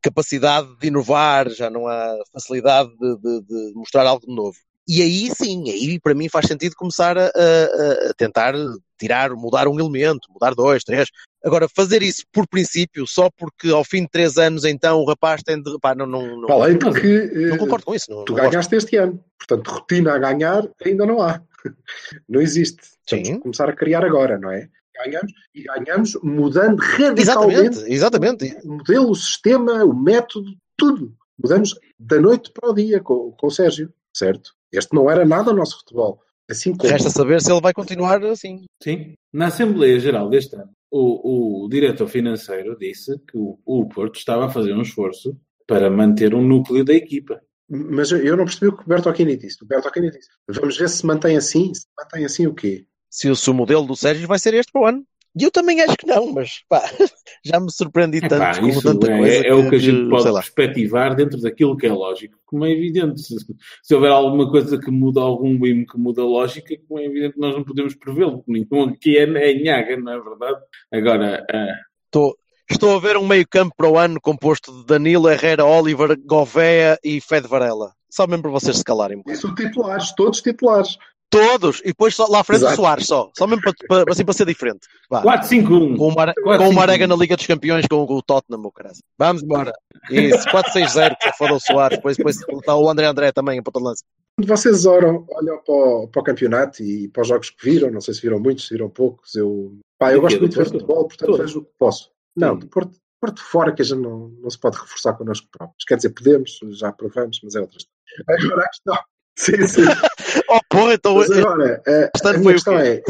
capacidade de inovar, já não há facilidade de, de- de mostrar algo de novo. E aí sim, aí para mim faz sentido começar a, a- a tentar tirar, mudar um elemento, mudar dois, três. Agora, fazer isso por princípio, só porque ao fim de três anos então o rapaz tem de. Pá, não, não, não, que não eh, concordo com isso. Não, tu não gosto. ganhaste este ano. Portanto, rotina a ganhar ainda não há. Não existe. Temos Sim. começar a criar agora, não é? Ganhamos e ganhamos mudando radicalmente Exatamente, exatamente. o modelo, o sistema, o método, tudo. Mudamos da noite para o dia com, com o Sérgio, certo? Este não era nada o nosso futebol. Assim como Resta saber se ele vai continuar assim. Sim. Na Assembleia Geral deste ano, o, o diretor financeiro disse que o, o Porto estava a fazer um esforço para manter um núcleo da equipa. Mas eu- eu não percebi o que o Bertolini disse. O Bertolini disse: vamos ver se mantém assim. Se mantém assim o quê? se o, se o modelo do Sérgio vai ser este para o ano. E eu também acho que não, mas pá, já me surpreendi tanto Epá, com isso tanta é, coisa é o que a gente pode perspectivar dentro daquilo que é lógico, como é evidente. Se, se houver alguma coisa que muda algum mimo que muda a lógica, como é evidente, nós não podemos prevê-lo. Nenhum aqui é, é nhaga, não é verdade? Agora, ah, Estou, estou a ver um meio campo para o ano composto de Danilo, Herrera, Oliver, Gouveia e Fede Varela. Só mesmo para vocês se calarem são titulares, todos titulares. Todos! E depois só, lá à frente o Exato. Soares só. Só mesmo para, para, assim, para ser diferente. Vá. 4-5-1. Com uma, Quatro, com uma cinco, arega um. na Liga dos Campeões com o Tottenham, meu caralho. Vamos embora. Isso, 4-6-0, que foda o Soares. Depois, depois está o André André também, a ponta de lança. Quando vocês oram, olham para o, para o campeonato e para os jogos que viram, não sei se viram muitos, se viram poucos, eu, pá, eu gosto muito de ver futebol, portanto Todo. vejo o que posso. Não, do Porto, Porto fora que a gente não, não se pode reforçar connosco próprios. Quer dizer, podemos, já provamos, mas é outra história. Agora a questão. Sim, sim. Oh, porra, então. Mas agora, a, a minha questão é: eh,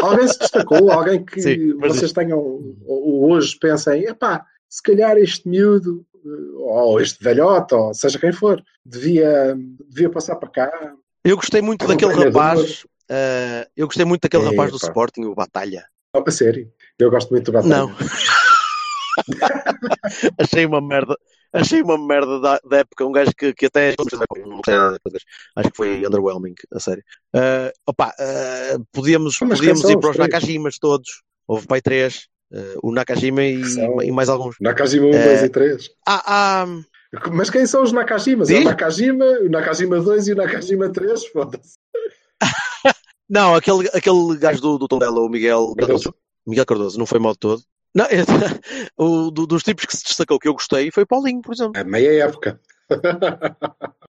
alguém se destacou, alguém que Sim, vocês tenham, ou, hoje pensem, epá, se calhar este miúdo, eh, ou este velhote, ou seja quem for, devia, devia passar para cá. Eu gostei muito daquele rapaz. eh, eu gostei muito daquele rapaz do. Sporting, o Batalha. Oh, a sério, eu gosto muito do Batalha. Não. achei uma merda. Achei uma merda da, da época. Um gajo que, que até. não sei nada depois, Acho que foi underwhelming, a sério. Eh, opa, eh, podíamos, Mas podíamos ir para os? Nakajimas todos. Houve pai três. eh, o Nakajima e, e mais alguns. Nakajima 1, Eh, 2 e 3. Ah, ah, Mas quem são os Nakajimas? É o? Nakajima, o Nakajima 2 e o Nakajima 3? Foda-se. não, aquele, aquele gajo do, do Tondela, o Miguel Cardoso. Miguel Cardoso, não foi mal todo. Não, é- o, do- dos tipos que se destacou que eu gostei foi Paulinho, por exemplo. É meia época.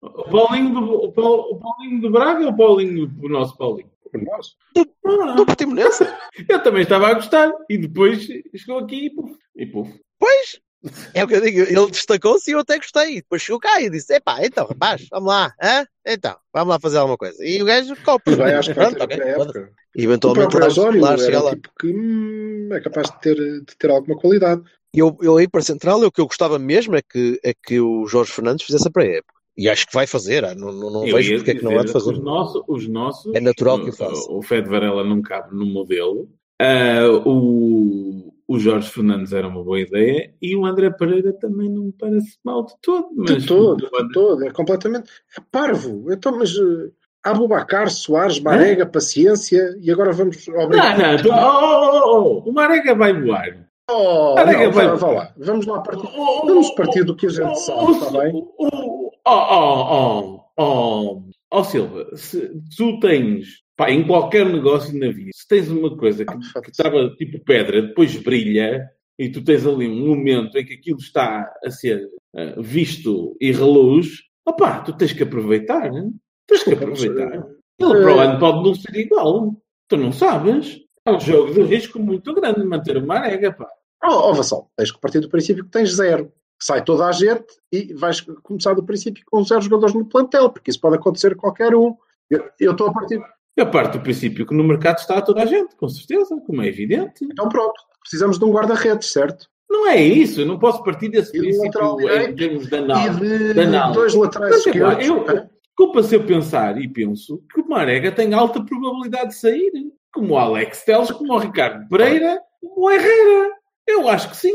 O Paulinho, do, o, Paul- o Paulinho do Braga ou o Paulinho, o nosso Paulinho? Nós. Ah, Do Portimonense. eu também estava a gostar. E depois chegou aqui e puf. E puf. Pois, é o que eu digo, ele destacou-se e eu até gostei. Depois chegou cá e disse: Epá, então rapaz, vamos lá, hã? então, vamos lá fazer alguma coisa. E o gajo copa. Vai, acho que vai Pronto, ter ok, meia foda-se. época. E O eventualmente lá, Osório lá, chega era lá. tipo que hum, é capaz de ter, de ter alguma qualidade. Eu, eu aí para Central, o que eu gostava mesmo é que, é que o Jorge Fernandes fizesse a pré-época. E acho que vai fazer, ah, não, não, não vejo porque é que não há de fazer. Os nossos, os nossos, É natural que o o- faça. O Fed Varela não cabe no modelo. Ah, o, o Jorge Fernandes era uma boa ideia e o André Pereira também não me parece mal de todo. Mas de todo, André- de todo. É completamente. É parvo. Então, mas. Uh, Abubacar, Soares, Marega, paciência, e agora vamos Não, obrigar. não, tu- oh, oh, oh, oh, o Marega vai voar. Oh, Marega não, vai- vá, vá lá. Vamos lá partir. Oh, Vamos partir do que a gente oh, sabe, oh, está bem? oh, oh, oh, oh, oh, oh, Silva, se tu tens, pá, em qualquer negócio na vida, se tens uma coisa que, Ah, que estava tipo pedra, depois brilha, e tu tens ali um momento em que aquilo está a ser eh, visto e reluz, opá, tu tens que aproveitar, né? tens que aproveitar. Ele para o eh, ano pode não ser igual, tu não sabes. É um jogo de risco muito grande de manter uma arega, pá. Oh, oh Vassal, tens que partir do princípio que tens zero. Sai toda a gente e vais começar do princípio com zero jogadores no plantel, porque isso pode acontecer a qualquer um. Eu estou a partir. Eu parto do princípio que no mercado está toda a gente, com certeza, como é evidente. Então pronto, precisamos de um guarda-redes, certo? Não é isso, eu não posso partir desse E princípio em termos de E análise. de análise. dois laterais Mas, epá, esquerdos. eu- Desculpa se eu pensar e penso que o Marega tem alta probabilidade de sair, como o Alex Teles, como o Ricardo Pereira, como o Herrera. Eu acho que sim.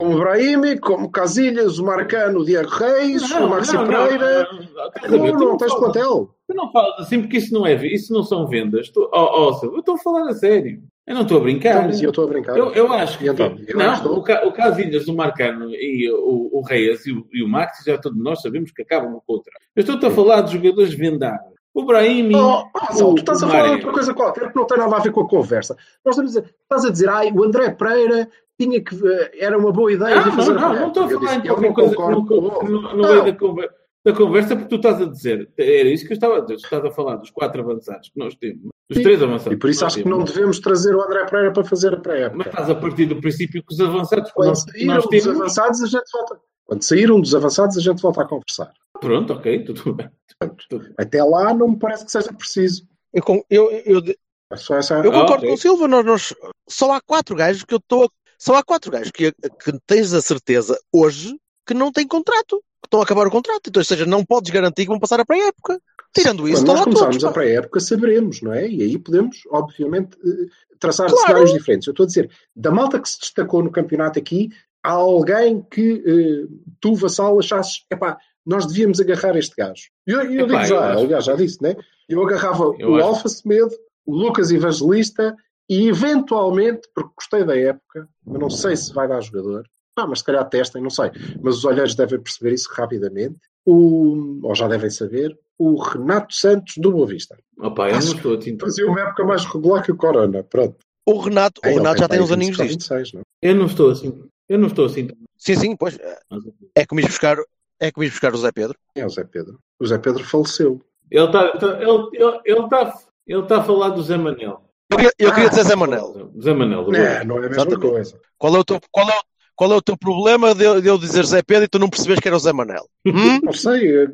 Como o Brahimi, como Casilhas, o Marcano, o Diego Reis, o Maxi Pereira. não, não, estás a ver? Não, Tu não tens falas- plantel. Tu não falas assim porque isso não, é, isso não são vendas. Tu, oh, oh, eu estou a falar a sério. Eu não estou a brincar. Então, mas eu estou a brincar. Eu, eu acho que. Então? Eu não, estou- o, o Casilhas, o Marcano e o, o Reis e o, e o Max, já todos nós sabemos que acabam com outra. Eu estou-te a falar de jogadores vendados. O Brahimi. Oh, oh, o- tu estás a falar de outra coisa qualquer que não tem nada a ver com a conversa. Nós estamos a dizer, estás a dizer, ai, o André Pereira tinha que. eh, Era uma boa ideia Não, de não, não, não estou a falar em eu qualquer não coisa que concordo no, com o- no, no Não. meio da conversa, da conversa, porque tu estás a dizer, era isso que eu estava a dizer, estás a falar dos quatro avançados que nós temos, dos três avançados. E por isso acho que temos. não devemos trazer o André Pereira para fazer a Mas pré-época. estás a partir do princípio que os avançados que Quando nós, que saíram nós dos temos. avançados, a gente volta. Quando saíram dos avançados, a gente volta a conversar. Pronto, ok, tudo bem. Até lá não me parece que seja preciso. Eu, con- eu, eu, É essa. eu Ah, concordo com o Silva, nós, nós- só há quatro gajos que eu estou. Só há quatro gajos que, que tens a certeza hoje que não têm contrato, que estão a acabar o contrato. Então, ou seja, não podes garantir que vão passar a pré-época. Tirando isso, Quando nós começarmos todos. a pré-época, saberemos, não é? E aí podemos, obviamente, eh, traçar Claro. cenários diferentes. Eu estou a dizer, da malta que se destacou no campeonato aqui, há alguém que eh, tu, Vassal, achasses, epá, nós devíamos agarrar este gajo. E eu, eu Epá, digo já, eu acho- aliás, já disse, né? Eu agarrava Eu o acho- Alfa Semedo, o Lucas Evangelista e, eventualmente, porque gostei da época, mas não sei se vai dar jogador, ah, mas se calhar testem, não sei. Mas os olheiros devem perceber isso rapidamente. O, ou já devem saber, o Renato Santos do Boa Vista. Opa, eu não estou a te Fazia uma época mais regular que o Corona. Pronto. O Renato, o Ele Renato já tem uns aninhos 25, disto. 26, não? Eu não estou assim. Eu não estou assim. Sim, sim, pois. É que me buscar, é que me buscar o Zé Pedro. É o Zé Pedro. O Zé Pedro faleceu. Ele está ele, ele, ele tá, ele tá a falar do Zé Manel. Eu queria, eu queria Ah, dizer Zé Manel. Zé Manel. do Não, não é a mesma Exatamente. coisa. Qual é o teu, qual é, o- qual é o teu problema de, eu- de eu dizer Zé Pedro e tu não percebes que era o Zé Manel? Hum? Não sei. É, É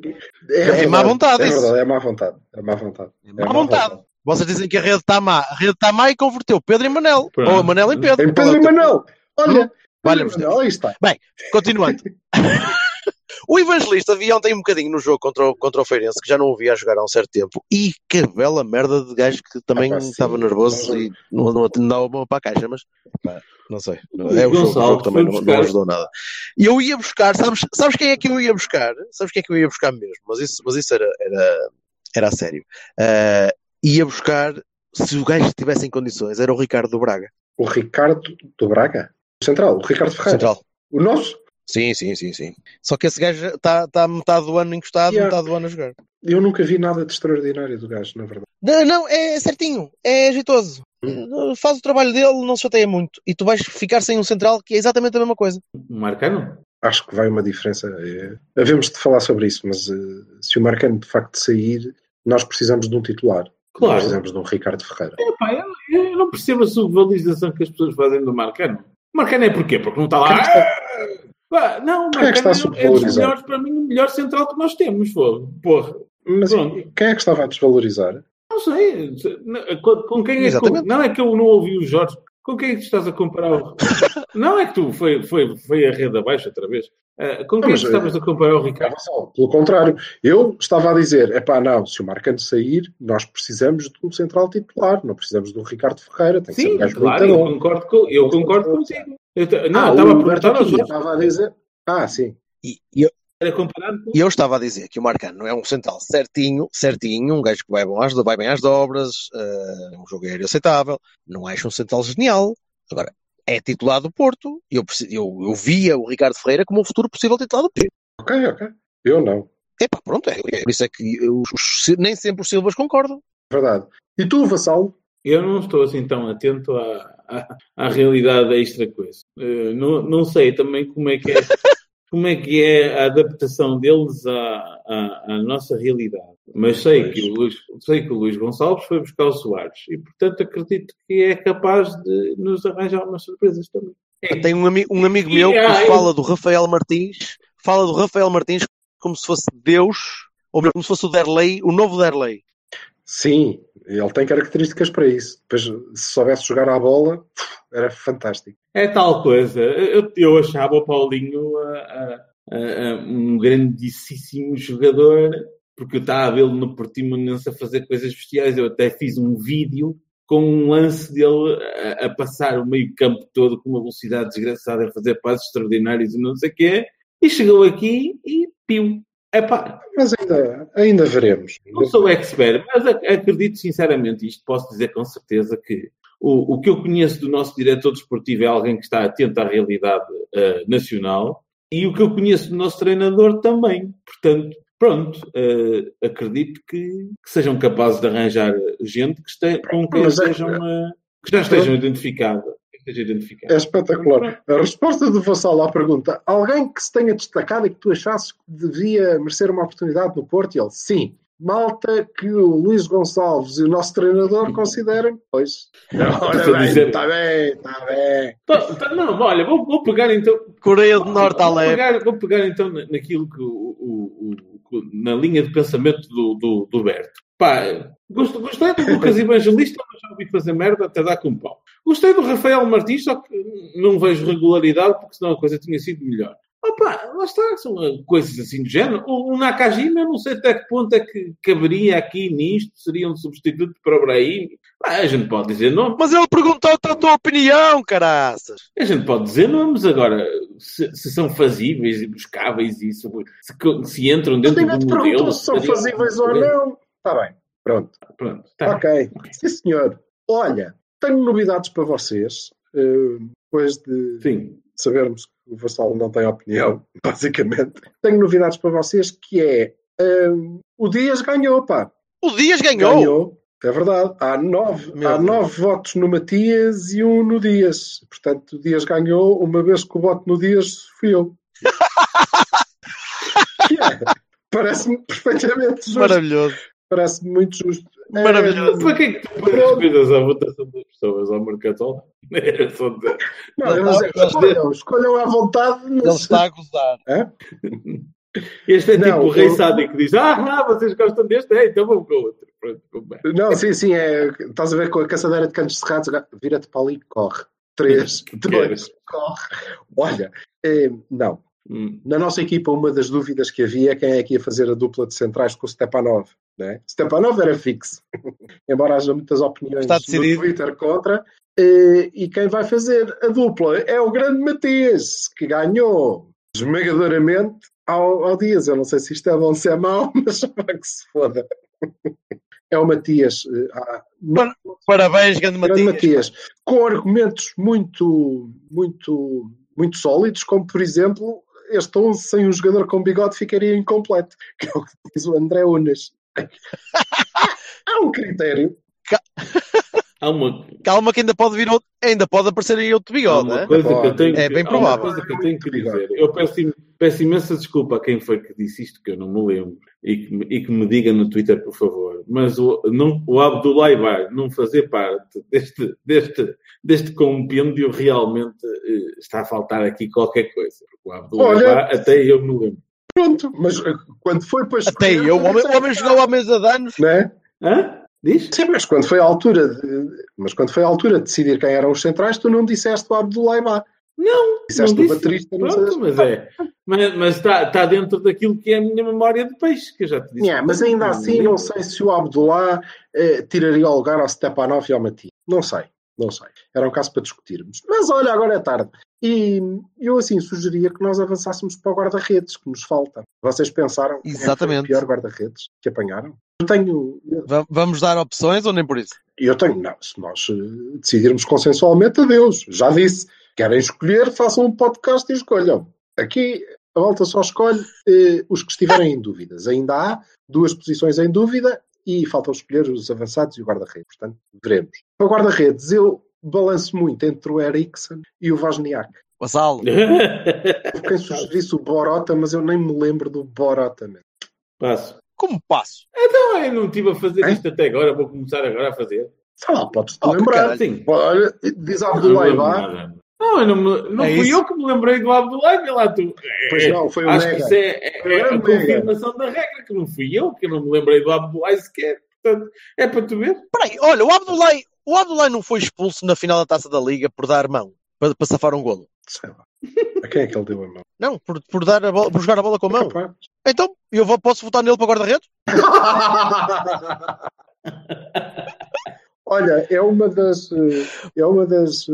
verdade. má vontade É isso. verdade, é má vontade. É má vontade. É má vontade. Vocês dizem que a rede está má. A rede está má e converteu Pedro em Manel. Pronto. Ou Manel em Pedro. Em é Pedro e teu- Manuel. Olha. Manuel, aí está. Continuando. o Evangelista vi ontem um bocadinho no jogo contra o, contra o Feirense, que já não o via a jogar há um certo tempo. E que bela merda de gajo que também Ah, estava nervoso e não, não, não dava uma para a caixa, mas pá, não sei. É o jogo, o jogo também não, não ajudou nada. E eu ia buscar, sabes, sabes quem é que eu ia buscar? Sabes quem é que eu ia buscar mesmo? Mas isso, mas isso era, era, era a sério. Ah, ia buscar, se o gajo estivesse em condições, era o Ricardo do Braga. O Ricardo do Braga. Central. O Ricardo Ferreira. Central. O nosso. Sim, sim, sim, sim. Só que esse gajo está tá metade do ano encostado, Yeah. metade do ano a jogar. Eu nunca vi nada de extraordinário do gajo, na verdade. Não, não, é certinho, é jeitoso. Faz o trabalho dele, não se chateia muito. E tu vais ficar sem um central que é exatamente a mesma coisa. Marcano? Acho que vai uma diferença. É... Havemos de falar sobre isso, mas eh, se o Marcano de facto sair, nós precisamos de um titular. Claro. Precisamos de um Ricardo Ferreira. Epá, eu, eu não percebo a subvalização que as pessoas fazem do Marcano. Marcano é porquê? Porque não está lá. É está- Ah! Pá, não, o Quem é que está a Marcano é, é dos subvalorizar? melhores, para mim, o melhor central que nós temos. Porra. Mas Pronto. quem é que estava a desvalorizar? Não sei. Com, com quem é que. Não é que eu não ouvi o Jorge Com quem é que tu estás a comparar o... Não é que tu, foi, foi, foi a rede abaixo outra vez. Uh, com quem é que estavas a comparar o Ricardo? Pelo contrário, eu estava a dizer, é pá, não, se o Marcano sair, nós precisamos de um central titular, não precisamos do Ricardo Ferreira. Tem Sim, que ser um claro, eu concordo, com, eu concordo contigo. Eu, não, ah, estava a perguntar aos Estava a dizer, ah, sim. E, e eu, e eu estava a dizer que o Marcano é um central certinho, certinho, um gajo que vai, bom às, vai bem às dobras, uh, um jogo aéreo aceitável, não acho um central genial. Agora, é titular do Porto, eu, eu, eu via o Ricardo Ferreira como um futuro possível titular do Porto. Ok, ok. Eu não. Epá, pronto, é, é por isso é que eu, nem sempre os Silvas concordam. Verdade. E tu, Vassalo? Eu não estou assim tão atento à, à, à realidade extra coisa. Uh, não, não sei também como é que é como é que é a adaptação deles à, à, à nossa realidade. Mas sei que, o Luís, sei que o Luís Gonçalves foi buscar o Soares e, portanto, acredito que é capaz de nos arranjar umas surpresas também. É. Tem um, ami um amigo meu que fala do Rafael Martins, fala do Rafael Martins como se fosse Deus, ou como se fosse o Derlei, o novo Derlei. Sim, ele tem características para isso. Depois, se soubesse jogar à bola, era fantástico. É tal coisa. Eu, eu achava o Paulinho uh, uh, uh, um grandíssimo jogador, porque eu estava a vê-lo no Portimonense a fazer coisas bestiais. Eu até fiz um vídeo com um lance dele a, a passar o meio campo todo com uma velocidade desgraçada, a fazer passos extraordinários e não sei o quê. E chegou aqui e piu. Epá, mas ainda, ainda veremos. Não sou expert, mas acredito sinceramente, isto posso dizer com certeza que o, o que eu conheço do nosso diretor desportivo é alguém que está atento à realidade uh, nacional e o que eu conheço do nosso treinador também. Portanto, pronto, uh, acredito que, que, sejam capazes de arranjar gente que este, com quem uh, que já estejam identificados. É espetacular. A resposta do Vassal à pergunta: alguém que se tenha destacado e que tu achasses que devia merecer uma oportunidade no Porto? E ele, sim malta que o Luís Gonçalves e o nosso treinador considerem, pois. Ora bem, dizer... está bem, está bem. Tá, tá, não, olha, vou, vou, pegar então. Coreia do Norte, vou pegar, vou pegar então naquilo que o, o, o, na linha de pensamento do, do, do Berto. Pá, gostei do Lucas Evangelista, mas já ouvi fazer merda até dar com pau. Gostei do Rafael Martins, só que não vejo regularidade, porque senão a coisa tinha sido melhor. Opa, lá está, são coisas assim do género. O, Nakajima, não sei até que ponto é que caberia aqui nisto, seria um substituto para o Brahim. Ah, a gente pode dizer nomes. Mas ele perguntou-te a tua opinião, caraças. A gente pode dizer nomes agora, se, se são fazíveis e buscáveis e se, se entram dentro do modelo. Se são fazíveis ou não. Está bem, pronto. pronto tá ok, sim senhor. Olha, tenho novidades para vocês. Uh, depois de Sim. sabermos o Vassal não tem opinião, basicamente. Tenho novidades para vocês que é um, o Dias ganhou, pá. O Dias ganhou? Ganhou, é verdade. Há nove, há nove votos no Matias e um no Dias. Portanto, o Dias ganhou, uma vez que o voto no Dias fui eu. é, Parece-me perfeitamente justo. Maravilhoso. Parece-me muito justo. Maravilhoso. É, para que é que tu pões as coisas à votação das pessoas ao mercatol? É só dizer. Não, mas, é, escolham, escolham à vontade. Mas... Ele está a gozar. É? Este é não, tipo o rei sádico que diz: ah, ah, vocês gostam deste? É, então vamos com o outro. Pronto, não, sim, sim, é, estás a ver com a caçadeira de cantos cerrados, vira-te para ali e corre. Três, dois, corre. Olha, é, não, Hum. Na nossa equipa, uma das dúvidas que havia é quem é que ia fazer a dupla de centrais com o Stepanov. Né? Stepanov era fixo, embora haja muitas opiniões no Twitter contra. E quem vai fazer a dupla é o grande Matias, que ganhou esmagadoramente ao, ao Dias. Eu não sei se isto é bom ou se é mau, mas para que se foda. É o Matias. Eh, ah, Parabéns, grande, grande Matias. Matias. Com argumentos muito, muito, muito sólidos, como por exemplo este 11 sem um jogador com bigode ficaria incompleto, que é o que diz o André Unas. Há um critério. Uma... Calma que ainda pode vir outro, ainda pode aparecer aí outro bigode. É? Tenho, é bem provável. coisa que eu tenho que dizer. Eu peço, peço imensa desculpa a quem foi que disse isto, que eu não me lembro, e que, e que me diga no Twitter, por favor. Mas o, não, o Abdullah Ibar não fazer parte deste, deste, deste compêndio realmente eh, está a faltar aqui qualquer coisa. O Abdullah Olha, Ibar, até eu me lembro. Pronto, mas eh, quando foi para Até eu, o homem, o homem jogou à mesa de anos. Né? Hã? Diz? Sim, mas quando foi a altura de, mas quando foi a altura de decidir quem eram os centrais, tu não disseste o Abdullah Ba. Não, Disseste não o baterista, não Pronto, mas é. Mas, mas está, está dentro daquilo que é a minha memória de peixe, que eu já te disse. Yeah, mas ainda assim não sei se o Abdullah eh, tiraria o lugar ao Stepanov e ao Mati. Não sei, não sei. Era um caso para discutirmos. Mas olha, agora é tarde. E eu assim sugeria que nós avançássemos para o guarda-redes que nos falta. Vocês pensaram é que Exatamente. o pior guarda-redes que apanharam? Eu tenho, Va- Vamos dar opções ou nem por isso? eu tenho, não, se nós eh, decidirmos consensualmente, adeus. Já disse. Querem escolher, façam um podcast e escolham. Aqui a volta só escolhe eh, os que estiverem em dúvidas. Ainda há duas posições em dúvida e faltam escolher os avançados e o guarda-redes. Portanto, veremos. Para o guarda-redes, eu balanço muito entre o Eriksen e o Vazniak. Houve Quem sugerisse o Borota, mas eu nem me lembro do Borota. mesmo. Passo. Como passo? Então, eu não estive a fazer Hein? isto até agora, vou começar agora a fazer. Sei lá, podes-te Oh, lembrar. Olha, diz Abdullah Ibar. nada. Não, eu não, me- não É fui isso? eu que me lembrei do Abdullah, vê lá tu. Pois É, não, foi o Acho que Mega. isso é, é- é a Mega. confirmação da regra, que não fui eu, que não me lembrei do Abdullah sequer. Portanto, é para tu ver. Peraí, olha, o Abdullah, o Abdullah não foi expulso na final da Taça da Liga por dar mão, para, para safar um golo. Sei lá. A quem é que ele deu a mão? Não, por, por, dar a bola, por jogar a bola com a mão. Capaz. Então, eu vou, posso votar nele para guarda-redes? Olha, é uma das é uma das,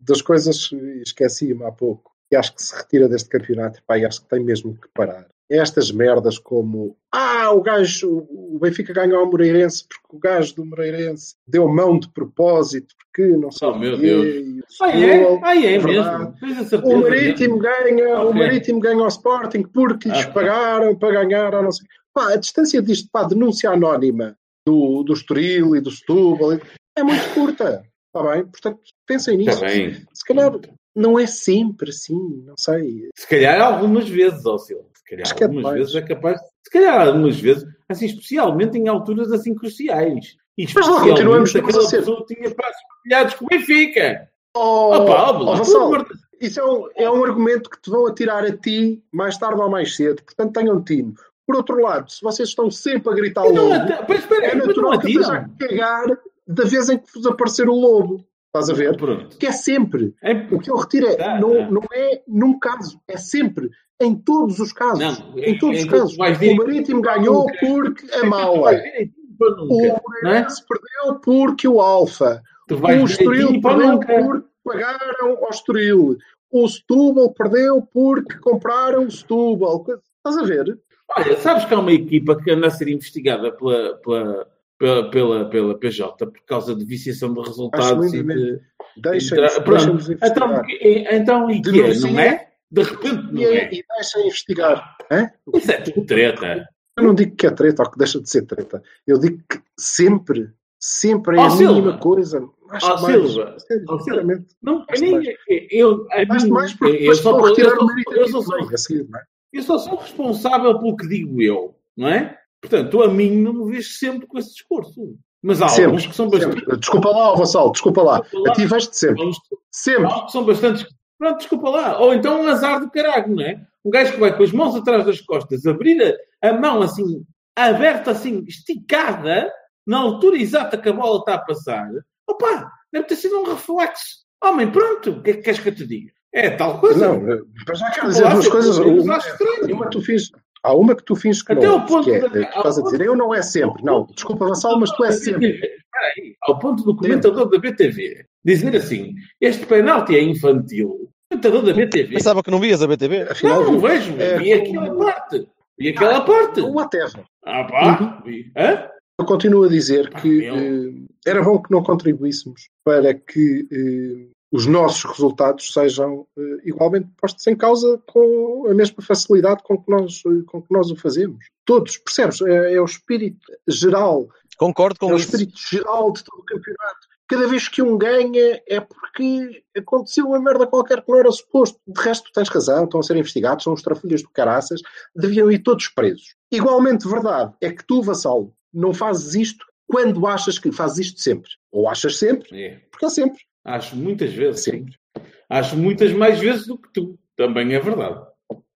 das coisas que esqueci-me há pouco e acho que se retira deste campeonato pá, e acho que tem mesmo que parar. É estas merdas como ah, o gajo, o Benfica ganhou ao Moreirense porque o gajo do Moreirense deu mão de propósito porque não sei Oh, meu o quê, Deus. o Ah, é? Setúbal- Ah, é verdade. mesmo. Certeza. o Marítimo ganha, o Ok. Marítimo ganha ao Sporting porque lhes Ah. pagaram para ganhar, ou não sei. Pá, a distância disto para a denúncia anónima do, do Estoril e do Setúbal é muito curta. Está bem? Portanto, pensem nisso. Está bem. Se calhar não é sempre assim, não sei. Se calhar algumas vezes, ó Silvio. Se calhar Acho é algumas vezes é capaz. Se calhar algumas vezes, assim, especialmente em alturas assim cruciais. E Mas lá continuamos nós a aquela ser. pessoa tinha passos partilhados com o Benfica. Oh, Opa, ó, oh, Vassal, isso é um, é um argumento que te vão atirar a ti mais tarde ou mais cedo. Portanto, tenham tino. Por outro lado, se vocês estão sempre a gritar Não, lobo, até- espera é natural que esteja a cagar da vez em que vos aparecer o lobo. Estás a ver? Pronto. Que é sempre. É- O que eu retiro é, Tá, não, tá. não é num caso, é sempre. Em todos os casos. Não, em todos em os casos. O Marítimo ganhou nunca. porque a direitinho para O é? Moreirense perdeu porque o Alfa. O Estoril perdeu porque pagaram ao Estoril. O Setúbal perdeu porque compraram o Setúbal. Estás a ver? Olha, sabes que há uma equipa que anda a ser investigada pela, pela, pela, pela, pela PJ por causa de viciação de resultados e de. Pronto. Deixem-nos Então, investigar. porque- então, e que é, não é? De repente não E, é. e deixem investigar. Hã? Isso é tudo treta. Eu não digo que é treta ou que deixa de ser treta. Eu digo que sempre, sempre é Ó, a Silva. mínima coisa. Acho Ó, mais. Silva. Ó, sinceramente. Não, a Acho mim, mais. eu, a mim, mais porque eu, só, vão eu, eu, sou, também, a seguir, não é? eu só sou responsável pelo que digo eu, não é? Portanto, a mim não me vês sempre com esse discurso. Mas há Sempre, alguns que são bastante. sempre. Desculpa lá, Vassal, desculpa lá. Desculpa lá. A ti vais-te sempre. Sempre. Há que são bastantes. Pronto, desculpa lá. Ou então um azar do caralho, não é? Um gajo que vai com as mãos atrás das costas, abrir a, a mão assim, aberta assim, esticada, na altura exata que a bola está a passar. Opa, deve ter sido um reflexo. Homem, pronto, o que é que queres que eu te diga? É tal coisa. Não, mas já quero dizer duas coisas. Uma, uma tu fins, há uma que tu fins que Até não. ao ponto que é, de- que estás a dizer, eu não é sempre. Não, desculpa, Vassal, mas tu é sempre. Espera aí, ao ponto do comentador da BTV dizer assim: este penalti é infantil. O comentador da BTV. Pensava que não vias a BTV. Afinal, Não, não vejo. É, Vi aquela parte. Vi aquela parte. whatever. Ah, pá. Vi. Hã? Eu continuo a dizer que Ah, eh, era bom que não contribuíssemos para que eh, os nossos resultados sejam eh, igualmente postos em causa com a mesma facilidade com que nós, eh, com que nós o fazemos. Todos, percebes? É, é o espírito geral, Concordo é com o isso. espírito geral de todo o campeonato. Cada vez que um ganha é porque aconteceu uma merda qualquer que não era suposto. De resto, tens razão, estão a ser investigados, são os trafilhas do caraças, deviam ir todos presos. Igualmente verdade é que tu, Vassalo, não fazes isto quando achas que fazes isto sempre. Ou achas sempre, É. porque é sempre. Acho muitas vezes. Sempre. Acho muitas mais vezes do que tu. Também é verdade.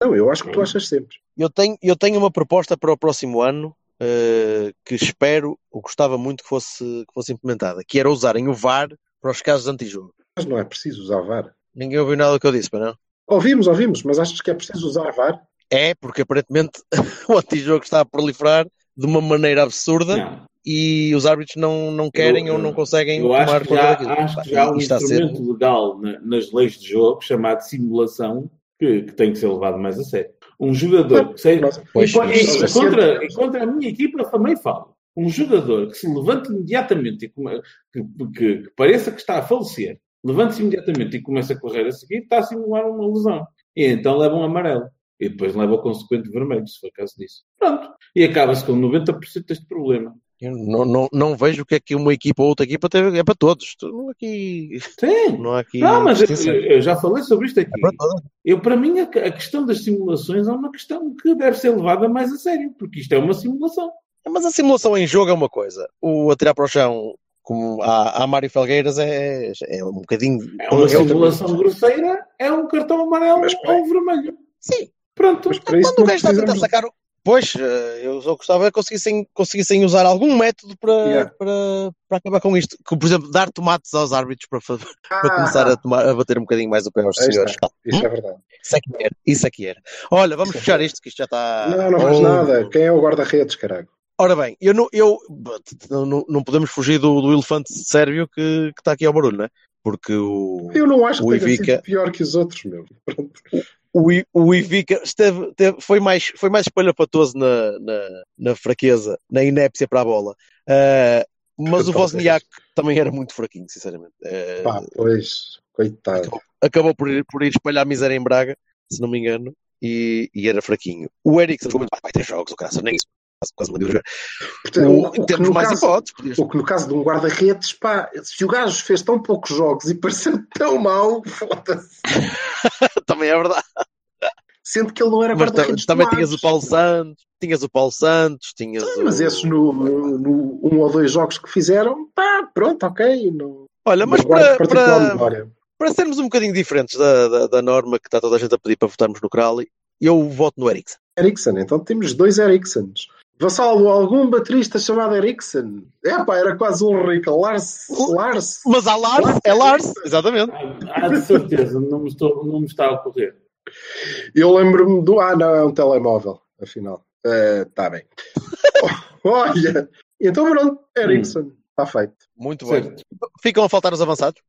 Não, eu acho que tu achas sempre. Eu tenho, eu tenho uma proposta para o próximo ano. uh, que espero, ou gostava muito que fosse, que fosse implementada, que era usarem o VAR para os casos de antijogo. Mas não é preciso usar VAR. Ninguém ouviu nada do que eu disse, para não? Ouvimos, ouvimos, mas achas que é preciso usar VAR? É, porque aparentemente o antijogo está a proliferar de uma maneira absurda Não. E os árbitros não, não querem Eu- ou não conseguem Eu tomar acho que já, daquilo. acho que já há um a ser- instrumento legal na- nas leis de jogo chamado simulação que, que tem que ser levado mais a sério. Um jogador que. Nós- Pois, e, mas- e contra, e contra a minha equipa também falo. Um jogador que se levante imediatamente e come- que, que- que pareça que está a falecer, levante-se imediatamente e começa a correr a seguir, está a simular uma lesão. E então leva um amarelo. E depois leva o consequente vermelho, se for caso disso. Pronto. E acaba-se com 90% deste problema. Eu não, não, não vejo o que é que uma equipa ou outra equipa teve. É para todos. Não há aqui. Sim. Não há aqui. Não, mas eu, eu já falei sobre isto aqui. É para. Eu, para mim, a, a questão das simulações é uma questão que deve ser levada mais a sério, porque isto é uma simulação. Mas a simulação em jogo é uma coisa. O atirar para o chão, como a, a Mário Felgueiras, é, é um bocadinho. É uma simulação grosseira, é um cartão amarelo Mas, ou um vermelho. Sim. Pronto. Mas Quando o gajo está a tentar sacar. o- Pois, eh, eu só gostava que conseguissem, conseguissem usar algum método para, Yeah. para, para acabar com isto. Como, por exemplo, dar tomates aos árbitros para, fa- para Ah, começar a, tomar- a bater um bocadinho mais o pé aos senhores. Isso é verdade. Isso é que era. Isso é que era. Olha, vamos fechar isto, que isto já está. Não, não faz Oh. nada. Quem é o guarda-redes, caralho? Ora bem, eu não, eu, não, não- podemos fugir do, do elefante sérvio que, que está aqui ao barulho, não é? Porque o, Eu não acho O que Ivica- pior que os outros, meu. Pronto. O, o Ivica esteve, teve- foi, mais, foi mais espalhafatoso na, na, na fraqueza, na inépcia para a bola. Ah, mas o Talvez. Wozniak também era muito fraquinho, sinceramente. Ah, Pá, pois, coitado. acabou por ir, por ir espalhar a miséria em Braga, se não me engano, e, e era fraquinho. O Eriksen jogou vai ter jogos, o cara, nem isso. Quase. Portanto, O- o- o que temos no mais caso- hipóteses. podias- O que no caso de um guarda-redes, pá, se o gajo fez tão poucos jogos e pareceu tão mau, foda-se. também é verdade. Sendo que ele não era Mas guarda-redes também tinhas o. Paulo Santos, tinhas o Paulo Santos, tinhas Sim, o... mas esses no, no, no um ou dois jogos que fizeram, pá, pronto, ok. Não, Olha, mas para, para, para sermos um bocadinho diferentes da, da, da norma que está toda a gente a pedir para votarmos no Crowley, eu voto no Eriksen. Eriksen, então temos dois Eriksens. Vassalo, algum baterista chamado Eriksen? É pá, era quase um Rick Lars. Lars. Mas há Lars, Lars é Lars, exatamente. Há de certeza, não me, estou, não me está a ocorrer. Eu lembro-me do. Ah, não, é um telemóvel, afinal. Está bem. Olha, então pronto, Eriksen, está feito. Muito bem. Certo. Ficam a faltar os avançados?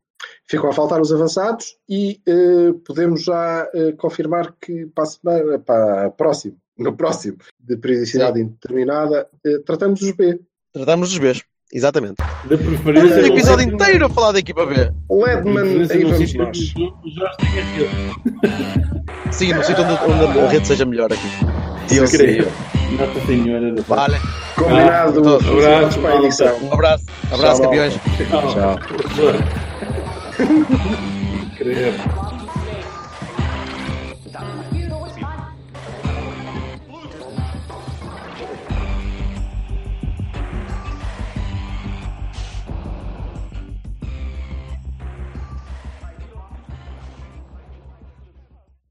Ficam a faltar os avançados e eh, podemos já eh, confirmar que para a semana, para a próximo, no próximo, de periodicidade indeterminada, eh, tratamos os B. Tratamos dos Bs, exatamente. De Um preferência. episódio inteiro a falar da equipa B. Ledman, aí vamos nós. onde Sim, no sítio onde, onde a rede seja melhor aqui. Deus Creio. Nossa Senhora Paz. Vale. Combinado, Ah, os abraço, para a edição. Um abraço. Abraço, Tchau, campeões. Tchau. Tchau. Creio.